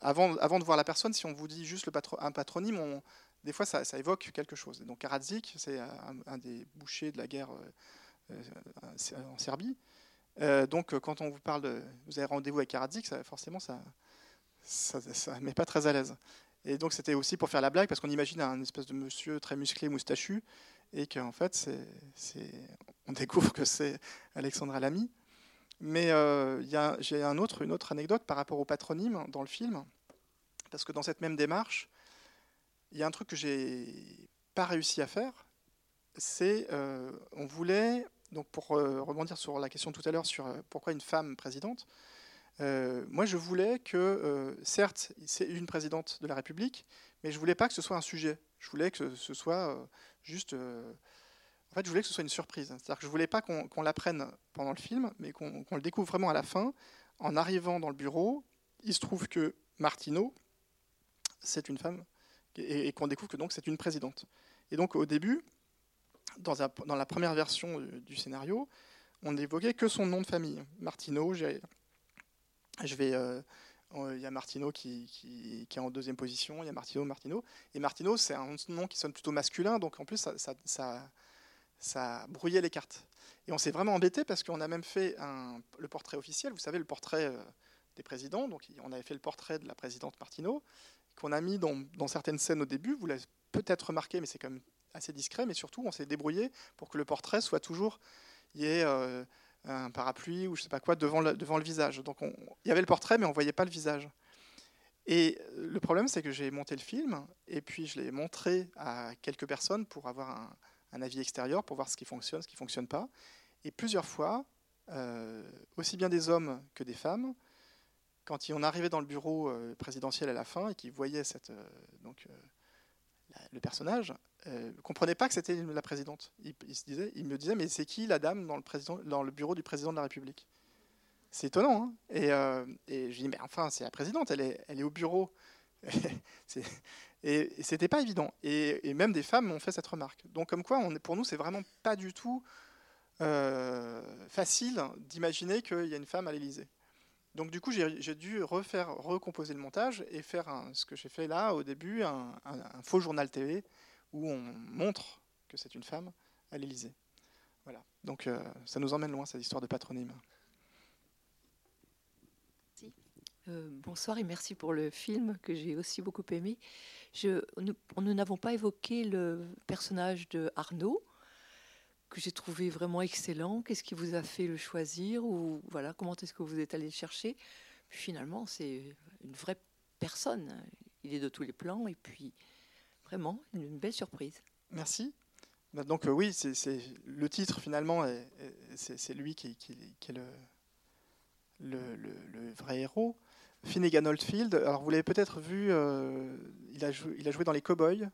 avant, de voir la personne, si on vous dit juste un patronyme, on, des fois, ça, évoque quelque chose. donc Karadzik, c'est un, des bouchers de la guerre en Serbie. Euh, donc, euh, quand on vous parle de. Vous avez rendez-vous avec Karadzik, ça, forcément, ça ne met pas très à l'aise. Et donc, c'était aussi pour faire la blague, parce qu'on imagine un espèce de monsieur très musclé, moustachu, et qu'en fait, c'est, on découvre que c'est Alexandra Lamy. Mais j'ai un autre, une autre anecdote par rapport au patronyme dans le film, parce que dans cette même démarche, il y a un truc que j'ai pas réussi à faire, c'est on voulait donc pour rebondir sur la question tout à l'heure sur pourquoi une femme présidente, moi je voulais que, certes, c'est une présidente de la République, mais je voulais pas que ce soit un sujet. Je voulais que ce soit juste. en fait, je voulais que ce soit une surprise. C'est-à-dire que je voulais pas qu'on l'apprenne pendant le film, mais qu'on le découvre vraiment à la fin. En arrivant dans le bureau, il se trouve que Martineau, c'est une femme, et, qu'on découvre que donc c'est une présidente. Et donc au début, dans, la première version du, scénario, on n'évoquait que son nom de famille, Martineau. Euh, il y a Martineau qui, est en deuxième position, il y a Martineau, Martineau. Et Martineau, c'est un nom qui sonne plutôt masculin, donc en plus, ça, brouillait les cartes. Et on s'est vraiment embêté parce qu'on a même fait le portrait officiel, vous savez, le portrait euh, des présidents. Donc on avait fait le portrait de la présidente Martineau qu'on a mis dans, certaines scènes au début. Vous l'avez peut-être remarqué, mais c'est quand même assez discret. Mais surtout, on s'est débrouillé pour que le portrait soit toujours. Il y ait euh, un parapluie ou je sais pas quoi devant le, devant le visage. Donc il y avait le portrait, mais on voyait pas le visage. Et le problème, c'est que j'ai monté le film et puis je l'ai montré à quelques personnes pour avoir un, avis extérieur, pour voir ce qui fonctionne, ce qui fonctionne pas. Et plusieurs fois, euh, aussi bien des hommes que des femmes, quand on arrivait dans le bureau euh, présidentiel à la fin et qu'ils voyaient cette, euh, donc, euh, le personnage, ne comprenaient pas que c'était la présidente. Ils me disaient, mais c'est qui la dame dans le, bureau du président de la République? C'est étonnant. Hein et, et, je dis, mais enfin, c'est la présidente, elle est, au bureau. et c'était pas évident. Et, même des femmes m'ont fait cette remarque. Donc, comme quoi, pour nous, c'est vraiment pas du tout facile d'imaginer qu'il y a une femme à l'Élysée. Donc du coup, j'ai dû recomposer le montage et faire ce que j'ai fait là au début, un, faux journal TV où on montre que c'est une femme à l'Élysée. Voilà. Donc euh, ça nous emmène loin cette histoire de patronyme. Euh, bonsoir et merci pour le film que j'ai aussi beaucoup aimé. Nous n'avons pas évoqué le personnage de Arnaud, que j'ai trouvé vraiment excellent. Qu'est-ce qui vous a fait le choisir ou voilà comment est-ce que vous êtes allé le chercher? Finalement, c'est une vraie personne. Il est de tous les plans et puis vraiment une belle surprise. Merci. Bah, donc euh, oui, c'est le titre finalement, c'est lui qui, est le, vrai héros. Finnegan Oldfield. Alors vous l'avez peut-être vu, euh, il, a joué, dans Les Cowboys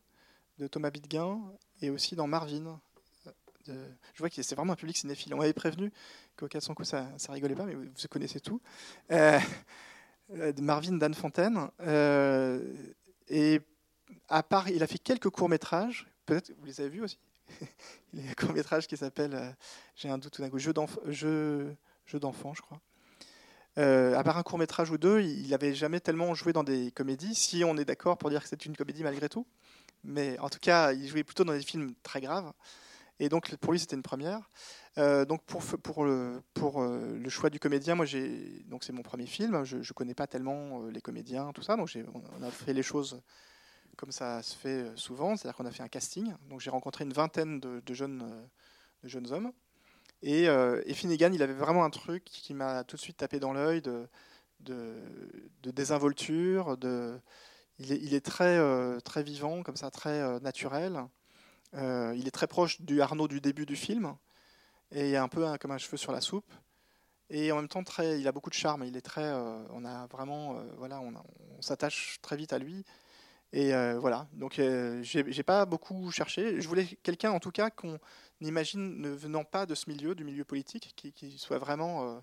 de Thomas Bidguin et aussi dans Marvin je vois que c'est vraiment un public cinéphile. On m'avait prévenu qu'au cas de son coup, ça, rigolait pas, mais vous, connaissez tout. Euh, euh, Marvin Dan Fontaine. Euh, et à part, il a fait quelques courts-métrages. Peut-être vous les avez vus aussi. il y a un court-métrage qui s'appelle, j'ai un doute Jeu d'enfant, je crois. à part un court métrage ou deux, il n'avait jamais tellement joué dans des comédies, si on est d'accord pour dire que c'est une comédie malgré tout. Mais en tout cas, il jouait plutôt dans des films très graves. Et donc pour lui, c'était une première. Euh, donc pour, le, euh, choix du comédien, moi donc c'est mon premier film. Je ne connais pas tellement euh, les comédiens, tout ça. Donc on a fait les choses comme ça se fait souvent, c'est-à-dire qu'on a fait un casting. Donc j'ai rencontré une vingtaine de, jeunes, de jeunes hommes. Et, et, Finnegan, il avait vraiment un truc qui m'a tout de suite tapé dans l'œil de, désinvolture. Il, est, il est très, très vivant, comme ça, très naturel. Euh, il est très proche du Arnaud du début du film, et il est un peu comme un cheveu sur la soupe. Et en même temps, très, il a beaucoup de charme. Il est très, euh, on a vraiment, euh, voilà, on, s'attache très vite à lui. Et voilà. Donc, j'ai pas beaucoup cherché. Je voulais quelqu'un, en tout cas, qu'on imagine ne venant pas de ce milieu, du milieu politique, qui, soit vraiment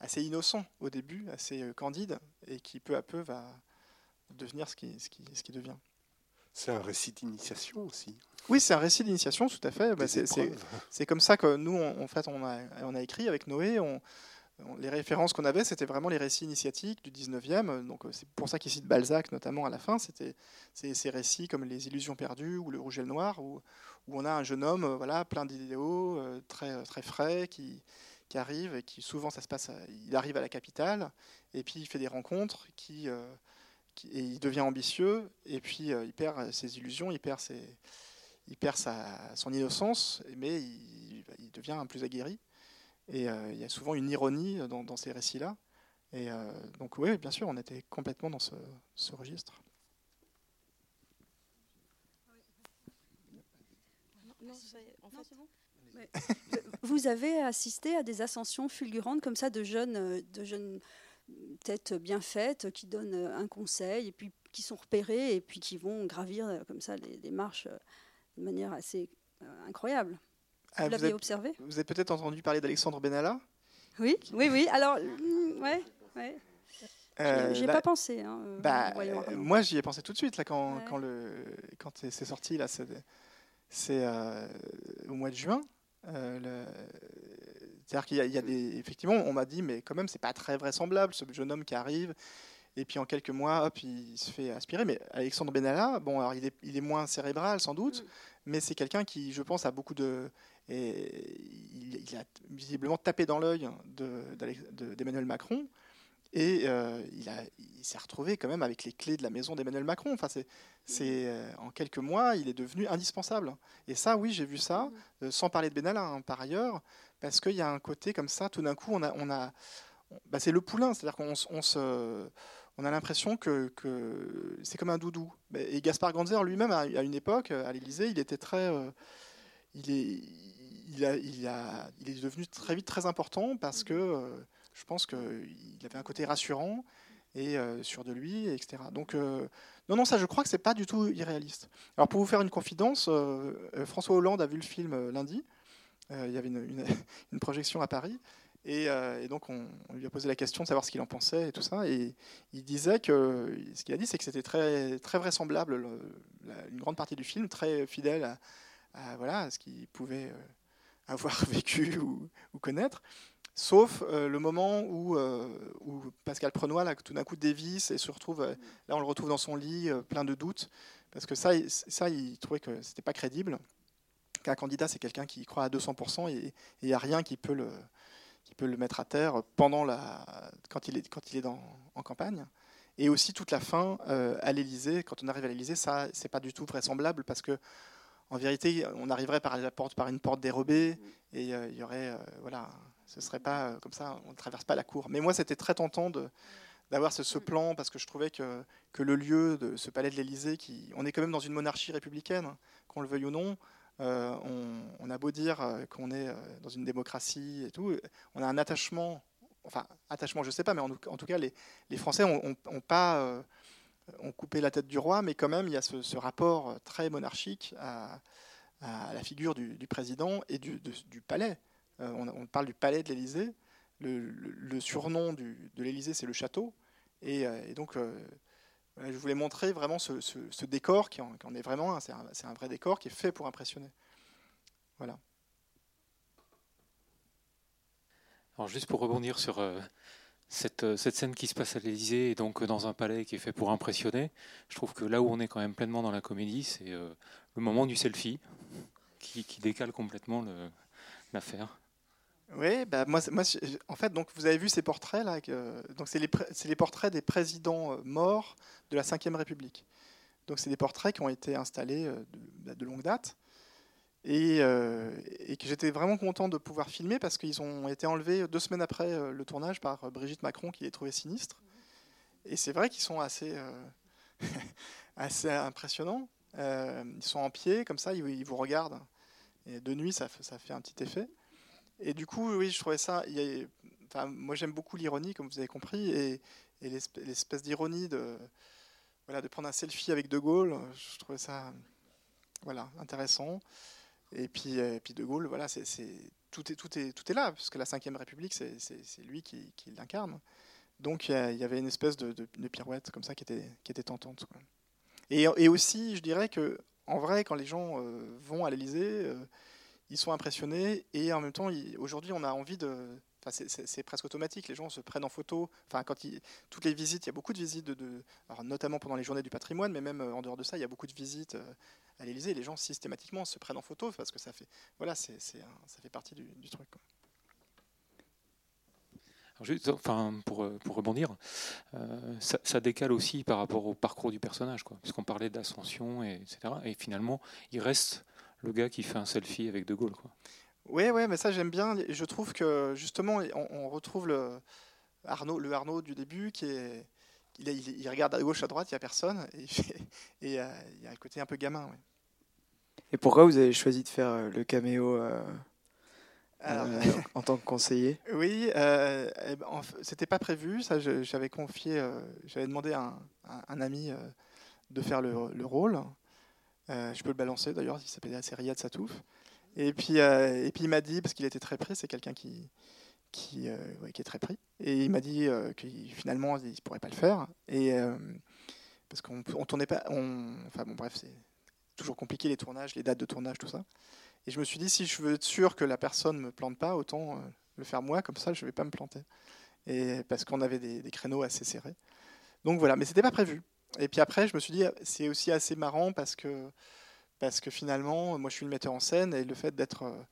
assez innocent au début, assez candide, et qui peu à peu va devenir ce qui, ce qui, ce qui devient. C'est un récit d'initiation aussi. Oui, c'est un récit d'initiation, tout à fait. Bah, c'est comme ça que nous, on, en fait, on a, on a écrit avec Noé. On, les références qu'on avait, c'était vraiment les récits initiatiques du 19e. Donc, c'est pour ça qu'il cite Balzac, notamment à la fin. C'était ces récits comme Les Illusions perdues ou Le Rouge et le Noir, où, on a un jeune homme voilà, plein d'idéaux, euh, très, très frais, qui, arrive et qui souvent, ça se passe, il arrive à la capitale et puis il fait des rencontres qui. Euh, et il devient ambitieux, et puis euh, il perd ses illusions, il perd, ses, il perd sa, son innocence, mais il, il, devient un plus aguerri. Et il y a souvent une ironie dans, ces récits-là. Et donc oui, bien sûr, on était complètement dans ce, ce registre. Vous avez assisté à des ascensions fulgurantes comme ça de jeunes, de jeunes têtes bien faites qui donnent un conseil et puis qui sont repérés et puis qui vont gravir euh, comme ça les, marches euh, de manière assez euh, incroyable. Ah, vous l'avez observé Vous avez peut-être entendu parler d'Alexandre Benalla Oui, oui, oui. Alors, mm, ouais, ouais. Euh, J'ai pas pensé. Hein, bah, moi, j'y ai pensé tout de suite là quand, quand le quand c'est sorti là, c'est au mois de juin. C'est-à-dire qu'il y, a des effectivement, on m'a dit mais quand même c'est pas très vraisemblable ce jeune homme qui arrive et puis en quelques mois, hop, il se fait aspirer. Mais Alexandre Benalla, bon, alors il est, il est moins cérébral sans doute, mm. mais c'est quelqu'un qui, je pense, a beaucoup de. Et il, a visiblement tapé dans l'œil d'Emmanuel Macron. Et euh, il, il s'est retrouvé quand même avec les clés de la maison d'Emmanuel Macron. Enfin, c'est, euh, en quelques mois, il est devenu indispensable. Et ça, oui, j'ai vu ça, mm. euh, sans parler de Benalla hein, par ailleurs, parce qu'il y a un côté comme ça. Tout d'un coup, on a, on a, bah, c'est le poulain, c'est-à-dire qu'on on se on a l'impression que, c'est comme un doudou. Et Gaspard Ganzer lui-même, à une époque, à l'Élysée, il était très. Euh, il, est, il, a, il, a, il est devenu très vite très important parce que euh, je pense qu'il avait un côté rassurant et euh, sûr de lui, etc. Donc, non, non, ça, je crois que c'est pas du tout irréaliste. Alors, pour vous faire une confidence, François Hollande a vu le film lundi. il y avait une projection à Paris. Euh, et, donc, on, lui a posé la question de savoir ce qu'il en pensait et tout ça. Et il disait que ce qu'il a dit, c'est que c'était très, très vraisemblable, une grande partie du film, très fidèle à, voilà, ce qu'il pouvait euh, avoir vécu ou, connaître. Sauf euh, le moment où, où Pascal Prenois, là, tout d'un coup, dévisse et se retrouve. là, on le retrouve dans son lit, plein de doutes. Parce que ça, ça il trouvait que c'était pas crédible. Qu'un candidat, c'est quelqu'un qui croit à 200% et il n'y a rien qui peut le qui peut le mettre à terre pendant la, quand il est, quand il est dans, en campagne. Et aussi toute la fin euh, à l'Elysée, quand on arrive à l'Elysée, ça, c'est pas du tout vraisemblable parce que, en vérité, on arriverait par la porte, par une porte dérobée et euh, il y aurait, euh, voilà, ce serait pas comme ça, on ne traverse pas la cour. Mais moi, c'était très tentant d'avoir ce, ce, plan parce que je trouvais que, que le lieu de ce palais de l'Elysée, qui, on est quand même dans une monarchie républicaine, qu'on le veuille ou non, euh, on, a beau dire euh, qu'on est euh, dans une démocratie et tout, on a un attachement, enfin attachement, je sais pas, mais en, tout cas les, Français ont, pas ont coupé la tête du roi, mais quand même il y a ce, rapport très monarchique à, la figure du, président et du, palais. on, parle du palais de l'Élysée. Le, surnom de l'Élysée, c'est le château. Et, donc, je voulais montrer vraiment ce, décor qui en, est vraiment un. C'est un, vrai décor qui est fait pour impressionner. Voilà. Alors juste pour rebondir sur euh, cette, cette, scène qui se passe à l'Élysée et donc dans un palais qui est fait pour impressionner, je trouve que là où on est quand même pleinement dans la comédie, c'est euh, le moment du selfie qui, décale complètement l'affaire. Oui, bah moi, en fait, donc vous avez vu ces portraits là. donc c'est les, portraits des présidents euh, morts de la Ve République. Donc c'est des portraits qui ont été installés euh, de, de longue date et, euh, et que j'étais vraiment content de pouvoir filmer parce qu'ils ont été enlevés deux semaines après le tournage par Brigitte Macron qui les trouvait sinistres. Et c'est vrai qu'ils sont assez, assez impressionnants. ils sont en pied comme ça, ils, vous regardent. Et de nuit, ça, fait un petit effet. Et du coup, oui, je trouvais ça. enfin, moi, j'aime beaucoup l'ironie, comme vous avez compris, et, l'espèce d'ironie de, voilà, de prendre un selfie avec De Gaulle. Je trouvais ça voilà, intéressant. Et puis, et puis De Gaulle, voilà, c'est, tout, est, tout, est, tout est là, parce que la Ve République, c'est, lui qui, qui l'incarne. Donc il y avait une espèce de, de, pirouette comme ça qui était, qui était tentante. Et, et, aussi, je dirais que en vrai, quand les gens euh, vont à l'Elysée, euh, ils sont impressionnés et en même temps, aujourd'hui, on a envie de. C'est presque automatique. Les gens se prennent en photo. Enfin, toutes les visites, il y a beaucoup de visites, de, notamment pendant les journées du patrimoine, mais même euh, en dehors de ça, il y a beaucoup de visites euh, à l'Élysée. Les gens systématiquement se prennent en photo parce que ça fait, voilà, ça fait partie du, truc. enfin, pour, euh, rebondir, ça, décale aussi par rapport au parcours du personnage, puisqu'on parlait d'ascension, et, etc. Et finalement, il reste le gars qui fait un selfie avec De Gaulle. Oui, ouais, mais ça j'aime bien. Je trouve que justement, on, retrouve le Arnaud, le Arnaud du début qui est, il, regarde à gauche, à droite, il n'y a personne, et, il y a un côté un peu gamin. Et pourquoi vous avez choisi de faire euh, le caméo euh, euh, en tant que conseiller? Oui, euh, eh ben, c'était pas prévu. Ça, j'avais confié, j'avais demandé à un, ami de faire le, rôle. je peux le balancer d'ailleurs, il s'appelait Riyad Satouf. Et puis, et puis il m'a dit, parce qu'il était très pris, c'est quelqu'un qui, qui, qui, est très pris, et il m'a dit que finalement il ne pourrait pas le faire. Et, parce qu'on on tournait pas. Enfin bon, bref, c'est toujours compliqué les tournages, les dates de tournage, tout ça. Et je me suis dit, si je veux être sûr que la personne ne me plante pas, autant euh, le faire moi, comme ça je ne vais pas me planter. Et parce qu'on avait des, créneaux assez serrés. Donc voilà, mais c'était pas prévu. Et puis après, je me suis dit, c'est aussi assez marrant parce que, parce que finalement, moi je suis le metteur en scène et le fait. Euh,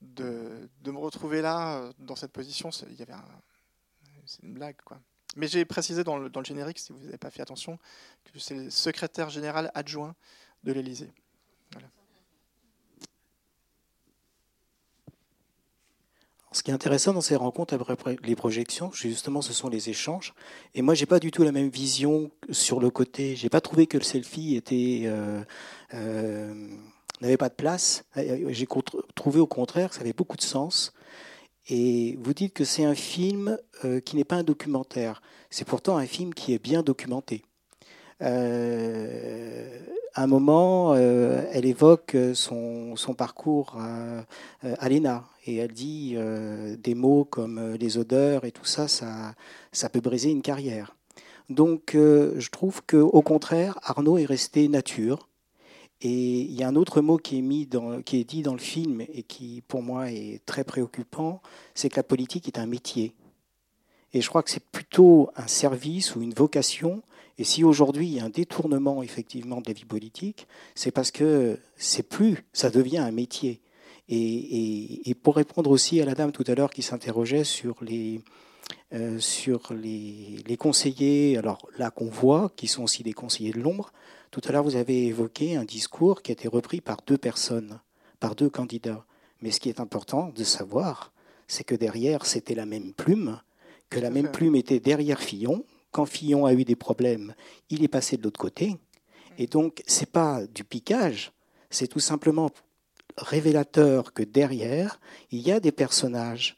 de, me retrouver là, euh, dans cette position, il y avait C'est une blague. Mais j'ai précisé dans le, dans le générique, si vous n'avez pas fait attention, que c'est le secrétaire général adjoint de l'Élysée. Ce qui est intéressant dans ces rencontres après les projections, justement, ce sont les échanges. Et moi, j'ai pas du tout la même vision sur le côté. J'ai pas trouvé que le selfie était euh, euh, n'avait pas de place. J'ai trouvé au contraire que ça avait beaucoup de sens. Et vous dites que c'est un film euh, qui n'est pas un documentaire. C'est pourtant un film qui est bien documenté. Euh, à un moment, euh, elle évoque son, son parcours à, l'ENA et elle dit des mots comme les odeurs et tout ça, ça, peut briser une carrière. Donc je trouve qu'au contraire, Arnaud est resté nature. Et il y a un autre mot qui est dit dans le film et qui, pour moi, est très préoccupant, c'est que la politique est un métier. Et je crois que c'est plutôt un service ou une vocation et si aujourd'hui il y a un détournement effectivement de la vie politique, c'est parce que c'est plus, ça devient un métier. Et, pour répondre aussi à la dame tout à l'heure qui s'interrogeait sur les euh, sur les, les, conseillers, alors là qu'on voit, qui sont aussi des conseillers de l'ombre. Tout à l'heure, vous avez évoqué un discours qui a été repris par deux personnes, par deux candidats. Mais ce qui est important de savoir, c'est que derrière, c'était la même plume, que la même plume était derrière Fillon, quand Fillon a eu des problèmes, il est passé de l'autre côté. Et donc, ce n'est pas du piquage, c'est tout simplement révélateur que derrière, il y a des personnages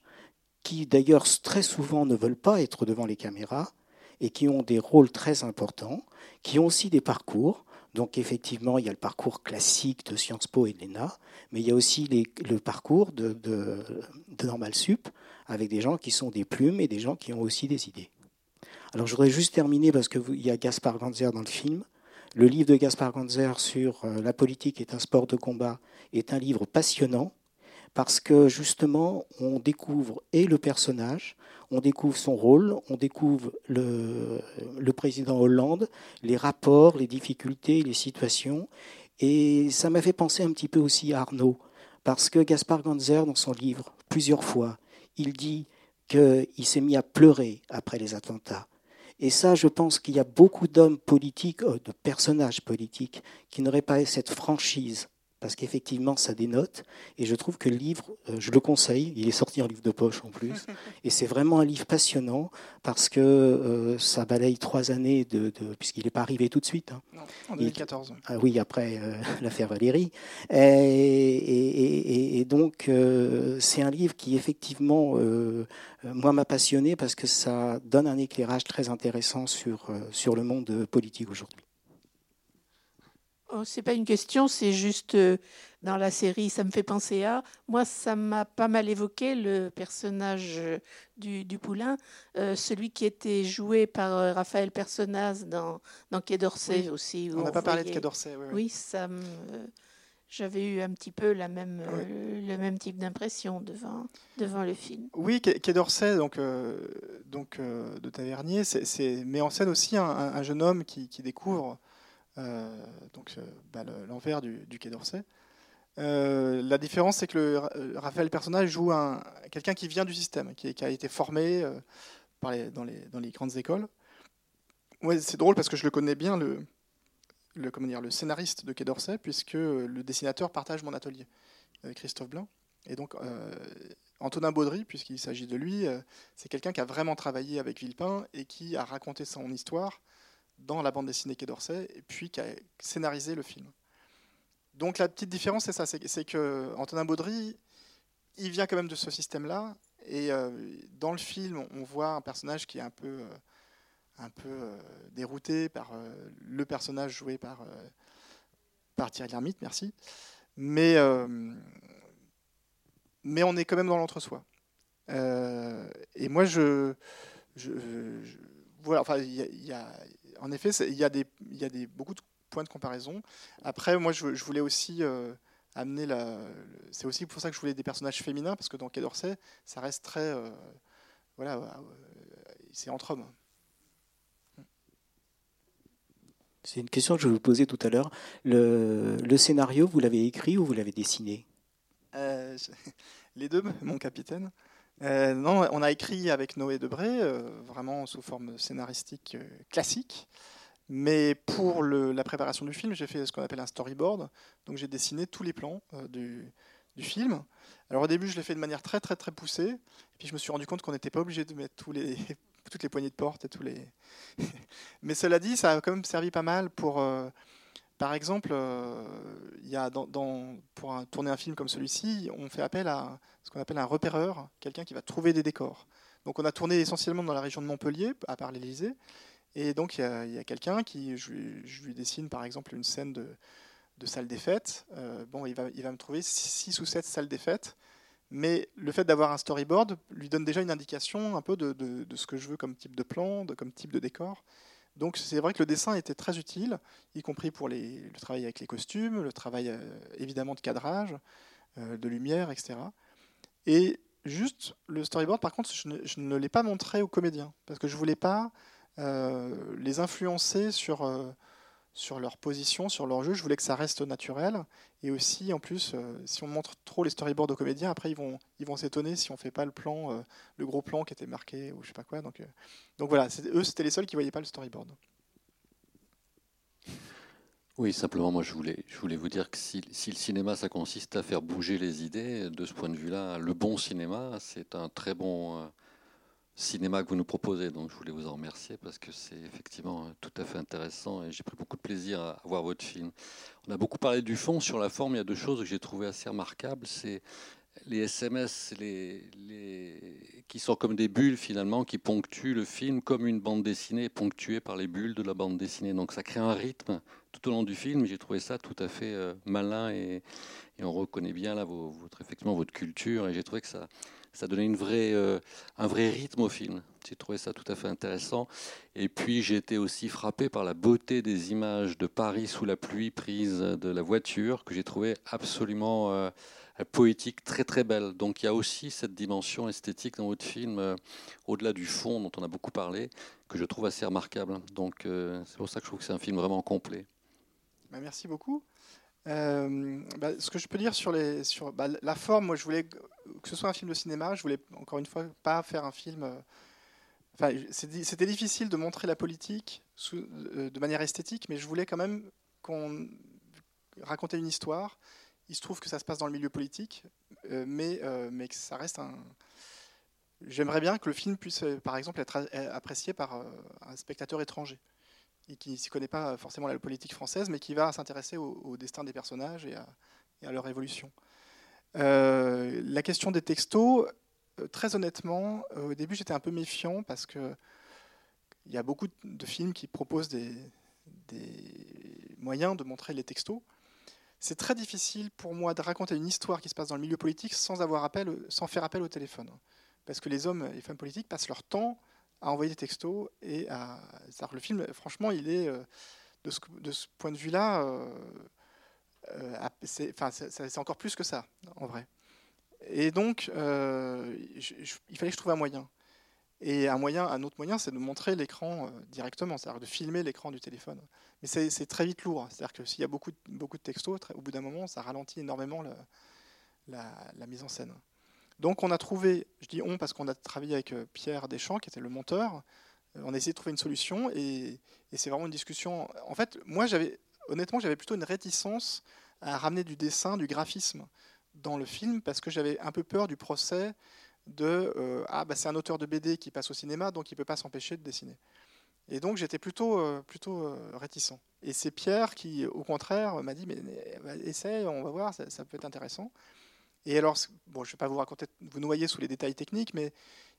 qui, d'ailleurs, très souvent ne veulent pas être devant les caméras et qui ont des rôles très importants, qui ont aussi des parcours. Donc, effectivement, il y a le parcours classique de Sciences Po et de l'ENA, mais il y a aussi le parcours de, de, de Normal Sup, avec des gens qui sont des plumes et des gens qui ont aussi des idées. Alors je voudrais juste terminer parce qu'il y a Gaspard Ganzer dans le film. Le livre de Gaspard Ganzer sur euh, la politique est un sport de combat est un livre passionnant parce que justement on découvre et le personnage, on découvre son rôle, on découvre le, président Hollande, les rapports, les difficultés, les situations. Et ça m'a fait penser un petit peu aussi à Arnaud, parce que Gaspard Ganzer, dans son livre, plusieurs fois, il dit qu'il s'est mis à pleurer après les attentats. Et ça, je pense qu'il y a beaucoup d'hommes politiques, euh, de personnages politiques, qui n'auraient pas cette franchise parce qu'effectivement, ça dénote. Et je trouve que le livre, euh, je le conseille, il est sorti en livre de poche en plus, et c'est vraiment un livre passionnant parce que euh, ça balaye trois années, de, puisqu'il n'est pas arrivé tout de suite. Hein. Non, en 2014. ah oui, après euh, l'affaire Valérie. Et, et donc, c'est un livre qui, effectivement, moi, m'a passionné parce que ça donne un éclairage très intéressant sur, sur le monde politique aujourd'hui. Oh, c'est pas une question, c'est juste euh, dans la série, ça me fait penser à. Moi, ça m'a pas mal évoqué le personnage euh, du, du Poulain, euh, celui qui était joué par Raphaël Personnaz dans, dans Quai d'Orsay aussi. On n'a pas parlé de Quai d'Orsay. Oui, oui. ça j'avais eu un petit peu la même, le même type d'impression devant, devant le film. Oui, Quai d'Orsay, donc, donc de Tavernier, c'est, met en scène aussi un, un jeune homme qui, qui découvre donc euh, bah, l'envers du, Quai d'Orsay. Euh, la différence, c'est que Raphaël personnage joue un, quelqu'un qui vient du système, qui, a été formé dans, les, grandes écoles. Ouais, c'est drôle parce que je le connais bien, le, le, comment dire, le scénariste de Quai d'Orsay, puisque le dessinateur partage mon atelier, Christophe Blanc. Et donc, Antonin Baudry, puisqu'il s'agit de lui, c'est quelqu'un qui a vraiment travaillé avec Villepin et qui a raconté son histoire dans la bande dessinée Quai d'Orsay, et puis qui a scénarisé le film. Donc la petite différence, c'est ça, c'est que Antonin Baudry, il vient quand même de ce système-là, et dans le film, on voit un personnage qui est un peu un peu euh, dérouté par euh, le personnage joué par, euh, par Thierry Lhermitte, merci. Mais, mais on est quand même dans l'entre-soi. et moi, je, je, voilà, enfin, il y, a, en effet, il y a, des, y a des, beaucoup de points de comparaison. Après, moi, je, voulais aussi amener la. C'est aussi pour ça que je voulais des personnages féminins, parce que dans Quai d'Orsay, ça reste très. voilà, c'est entre hommes. C'est une question que je vous posais tout à l'heure. Le, scénario, vous l'avez écrit ou vous l'avez dessiné? Euh, Les deux, mon capitaine. Euh, non, on a écrit avec Noé Debré, euh, vraiment sous forme scénaristique classique. Mais pour la préparation du film, j'ai fait ce qu'on appelle un storyboard. Donc j'ai dessiné tous les plans du, film. Alors au début, je l'ai fait de manière très très très poussée. Et puis je me suis rendu compte qu'on n'était pas obligé de mettre toutes les poignées de porte et les. Mais cela dit, ça a quand même servi pas mal pour. Par exemple, euh, il y a pour tourner un film comme celui-ci, on fait appel à ce qu'on appelle un repéreur, quelqu'un qui va trouver des décors. Donc on a tourné essentiellement dans la région de Montpellier, à part l'Élysée. Et donc il y a, quelqu'un qui, je, lui dessine par exemple une scène de, de salle des fêtes. Euh, bon, il va, me trouver six ou sept salles des fêtes mais le fait d'avoir un storyboard lui donne déjà une indication un peu de, ce que je veux comme type de plan, de, comme type de décor. Donc c'est vrai que le dessin était très utile, y compris pour le travail avec les costumes, le travail euh, évidemment de cadrage, euh, de lumière, etc. Et juste le storyboard, par contre, je ne, l'ai pas montré aux comédiens, parce que je ne voulais pas euh, les influencer sur sur leur position, sur leur jeu. Je voulais que ça reste naturel. Et aussi, en plus, euh, si on montre trop les storyboards aux comédiens, après, ils vont ils vont s'étonner si on fait pas le plan, euh, le gros plan qui était marqué ou je sais pas quoi. Donc, euh, donc voilà, eux, c'était les seuls qui voyaient pas le storyboard. Oui, simplement, moi, je voulais, je voulais vous dire que si, si, le cinéma, ça consiste à faire bouger les idées, de ce point de vue-là, le bon cinéma, c'est un très bon cinéma que vous nous proposez. Donc je voulais vous en remercier parce que c'est effectivement tout à fait intéressant et j'ai pris beaucoup de plaisir à voir votre film. On a beaucoup parlé du fond. Sur la forme, il y a deux choses que j'ai trouvées assez remarquables. C'est les SMS qui sont comme des bulles finalement, qui ponctuent le film comme une bande dessinée ponctuée par les bulles de la bande dessinée. Donc ça crée un rythme tout au long du film. J'ai trouvé ça tout à fait euh, malin et, et, on reconnaît bien là votre, effectivement votre culture et j'ai trouvé que ça ça donnait euh, un vrai rythme au film. J'ai trouvé ça tout à fait intéressant. Et puis j'ai été aussi frappé par la beauté des images de Paris sous la pluie prises de la voiture, que j'ai trouvé absolument euh, poétique, très très belle. Donc il y a aussi cette dimension esthétique dans votre film, euh, au-delà du fond dont on a beaucoup parlé, que je trouve assez remarquable. Donc c'est pour ça que je trouve que c'est un film vraiment complet. Bah, merci beaucoup. Euh, bah, ce que je peux dire sur, bah, la forme, moi je voulais que ce soit un film de cinéma, je voulais encore une fois pas faire un film. Euh, c'était difficile de montrer la politique euh, de manière esthétique, mais je voulais quand même qu'on raconter une histoire. Il se trouve que ça se passe dans le milieu politique, mais, mais que ça reste un. J'aimerais bien que le film puisse, par exemple, être apprécié par un spectateur étranger et qui ne s'y connaît pas forcément la politique française, mais qui va s'intéresser au, destin des personnages et à, leur évolution. Euh, la question des textos, euh, très honnêtement, euh, au début j'étais un peu méfiant parce que il y a beaucoup de films qui proposent des, moyens de montrer les textos. C'est très difficile pour moi de raconter une histoire qui se passe dans le milieu politique sans, avoir appel, sans faire appel au téléphone. Parce que les hommes et les femmes politiques passent leur temps à envoyer des textos et à. Le film, franchement, il est euh, de ce, point de vue-là, euh, euh, c'est encore plus que ça, en vrai. Et donc, il fallait que je trouve un moyen. Et un moyen, un autre moyen, c'est de montrer l'écran directement, c'est-à-dire de filmer l'écran du téléphone. Mais c'est très vite lourd. C'est-à-dire que s'il y a beaucoup, de textos, au bout d'un moment, ça ralentit énormément la mise en scène. Donc on a trouvé, je dis on parce qu'on a travaillé avec euh, Pierre Deschamps, qui était le monteur, euh, on a essayé de trouver une solution et, c'est vraiment une discussion. En fait, moi, honnêtement, j'avais plutôt une réticence à ramener du dessin, du graphisme dans le film parce que j'avais un peu peur du procès de euh, ah bah c'est un auteur de BD qui passe au cinéma donc il peut pas s'empêcher de dessiner. Et donc j'étais plutôt plutôt réticent. Et c'est Pierre qui au contraire m'a dit mais, bah, essaye, on va voir, ça, peut être intéressant. Et alors bon je vais pas vous noyer sous les détails techniques mais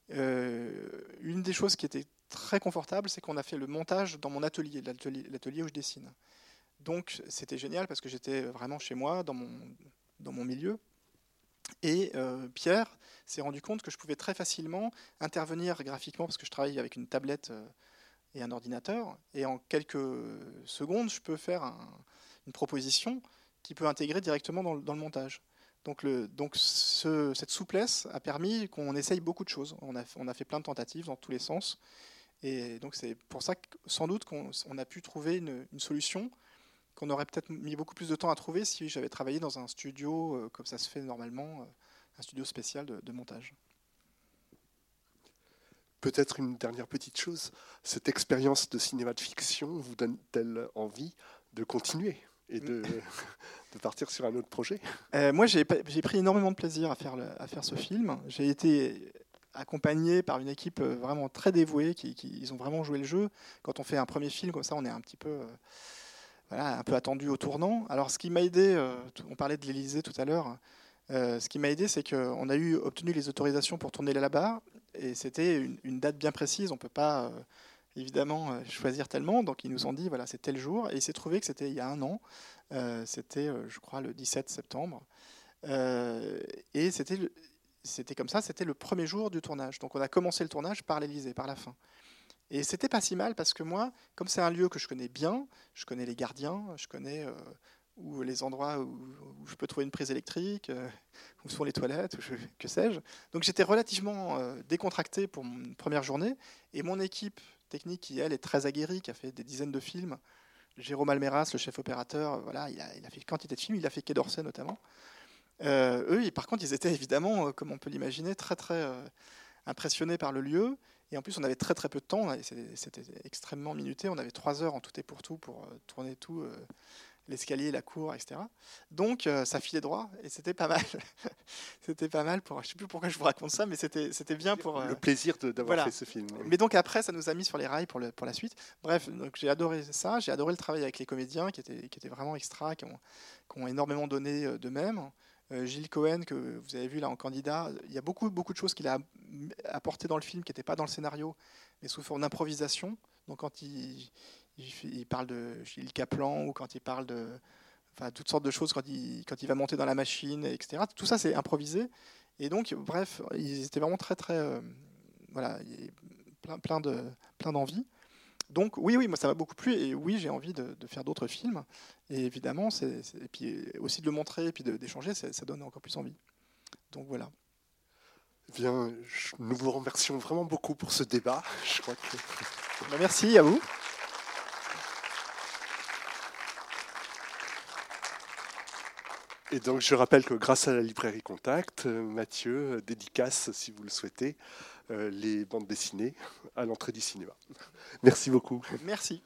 une des choses qui était très confortable, c'est qu'on a fait le montage dans mon atelier, l'atelier où je dessine. Donc c'était génial parce que j'étais vraiment chez moi, dans mon, dans mon milieu. Et euh, Pierre s'est rendu compte que je pouvais très facilement intervenir graphiquement parce que je travaille avec une tablette euh, et un ordinateur. Et en quelques secondes, je peux faire une proposition qui peut intégrer directement dans, le montage. Donc, le, donc cette souplesse a permis qu'on essaye beaucoup de choses. On a, fait plein de tentatives dans tous les sens. Et donc c'est pour ça que sans doute qu'on a pu trouver une, une solution qu'on aurait peut-être mis beaucoup plus de temps à trouver si j'avais travaillé dans un studio euh, comme ça se fait normalement, euh, un studio spécial de, montage. Peut-être une dernière petite chose, cette expérience de cinéma de fiction vous donne-t-elle envie de continuer? Et de, partir sur un autre projet euh, Moi, j'ai pris énormément de plaisir à faire, ce film. J'ai été accompagné par une équipe vraiment très dévouée, qui, ils ont vraiment joué le jeu. Quand on fait un premier film comme ça, on est un petit peu un peu attendu au tournant. Alors, ce qui m'a aidé, euh, on parlait de l'Elysée tout à l'heure, euh, ce qui m'a aidé, c'est qu'on a eu obtenu les autorisations pour tourner là-bas, et c'était une, date bien précise. On peut pas, euh, évidemment, choisir tellement. Donc, ils nous ont dit, voilà, c'est tel jour, et il s'est trouvé que c'était il y a un an. c'était, je crois, le 17 septembre. et c'était c'était comme ça, c'était le premier jour du tournage. Donc on a commencé le tournage par l'Elysée, par la fin. Et c'était pas si mal parce que moi, comme c'est un lieu que je connais bien, je connais les gardiens, je connais euh, où les endroits où, je peux trouver une prise électrique, euh, où sont les toilettes, que sais-je. Donc j'étais relativement euh, décontracté pour mon première journée. Et mon équipe technique, qui elle est très aguerrie, qui a fait des dizaines de films, Jérôme Almeras, le chef opérateur, voilà, il a, il a fait quantité de films, il a fait Quai d'Orsay notamment. eux, par contre, ils étaient évidemment, comme on peut l'imaginer, très très impressionnés par le lieu. Et en plus, on avait très très peu de temps, c'était extrêmement minuté. On avait trois heures en tout et pour tout pour euh, tourner tout, euh, l'escalier, la cour, etc. Donc euh, ça filait droit et c'était pas mal. c'était pas mal pour. Je sais plus pourquoi je vous raconte ça, mais c'était bien pour. Le plaisir d'avoir fait ce film. Mais donc après, ça nous a mis sur les rails pour, le, pour la suite. Bref, donc j'ai adoré ça. J'ai adoré le travail avec les comédiens qui étaient, qui étaient vraiment extra, qui ont, qui ont énormément donné d'eux-mêmes. Euh, Gilles Cohen, que vous avez vu là en candidat, il y a beaucoup, beaucoup de choses qu'il a apportées dans le film qui n'étaient pas dans le scénario, mais sous forme d'improvisation. Donc quand il, il, parle de Gilles Caplan ou quand il parle de enfin, toutes sortes de choses, quand il, quand il va monter dans la machine, etc. Tout ça, c'est improvisé. Et donc, bref, ils étaient vraiment très, très. Euh, voilà, plein, plein d'envie. Plein donc oui, oui, moi ça m'a beaucoup plu et oui, j'ai envie de, faire d'autres films. Et évidemment, c'est, et puis aussi de le montrer et puis d'échanger, ça, donne encore plus envie. Donc voilà. Eh bien, nous vous remercions vraiment beaucoup pour ce débat. Je crois que... Bah, merci à vous. Et donc, je rappelle que grâce à la librairie Contact, euh, Mathieu euh, dédicace, si vous le souhaitez, euh, les bandes dessinées à l'entrée du cinéma. Merci beaucoup. Merci.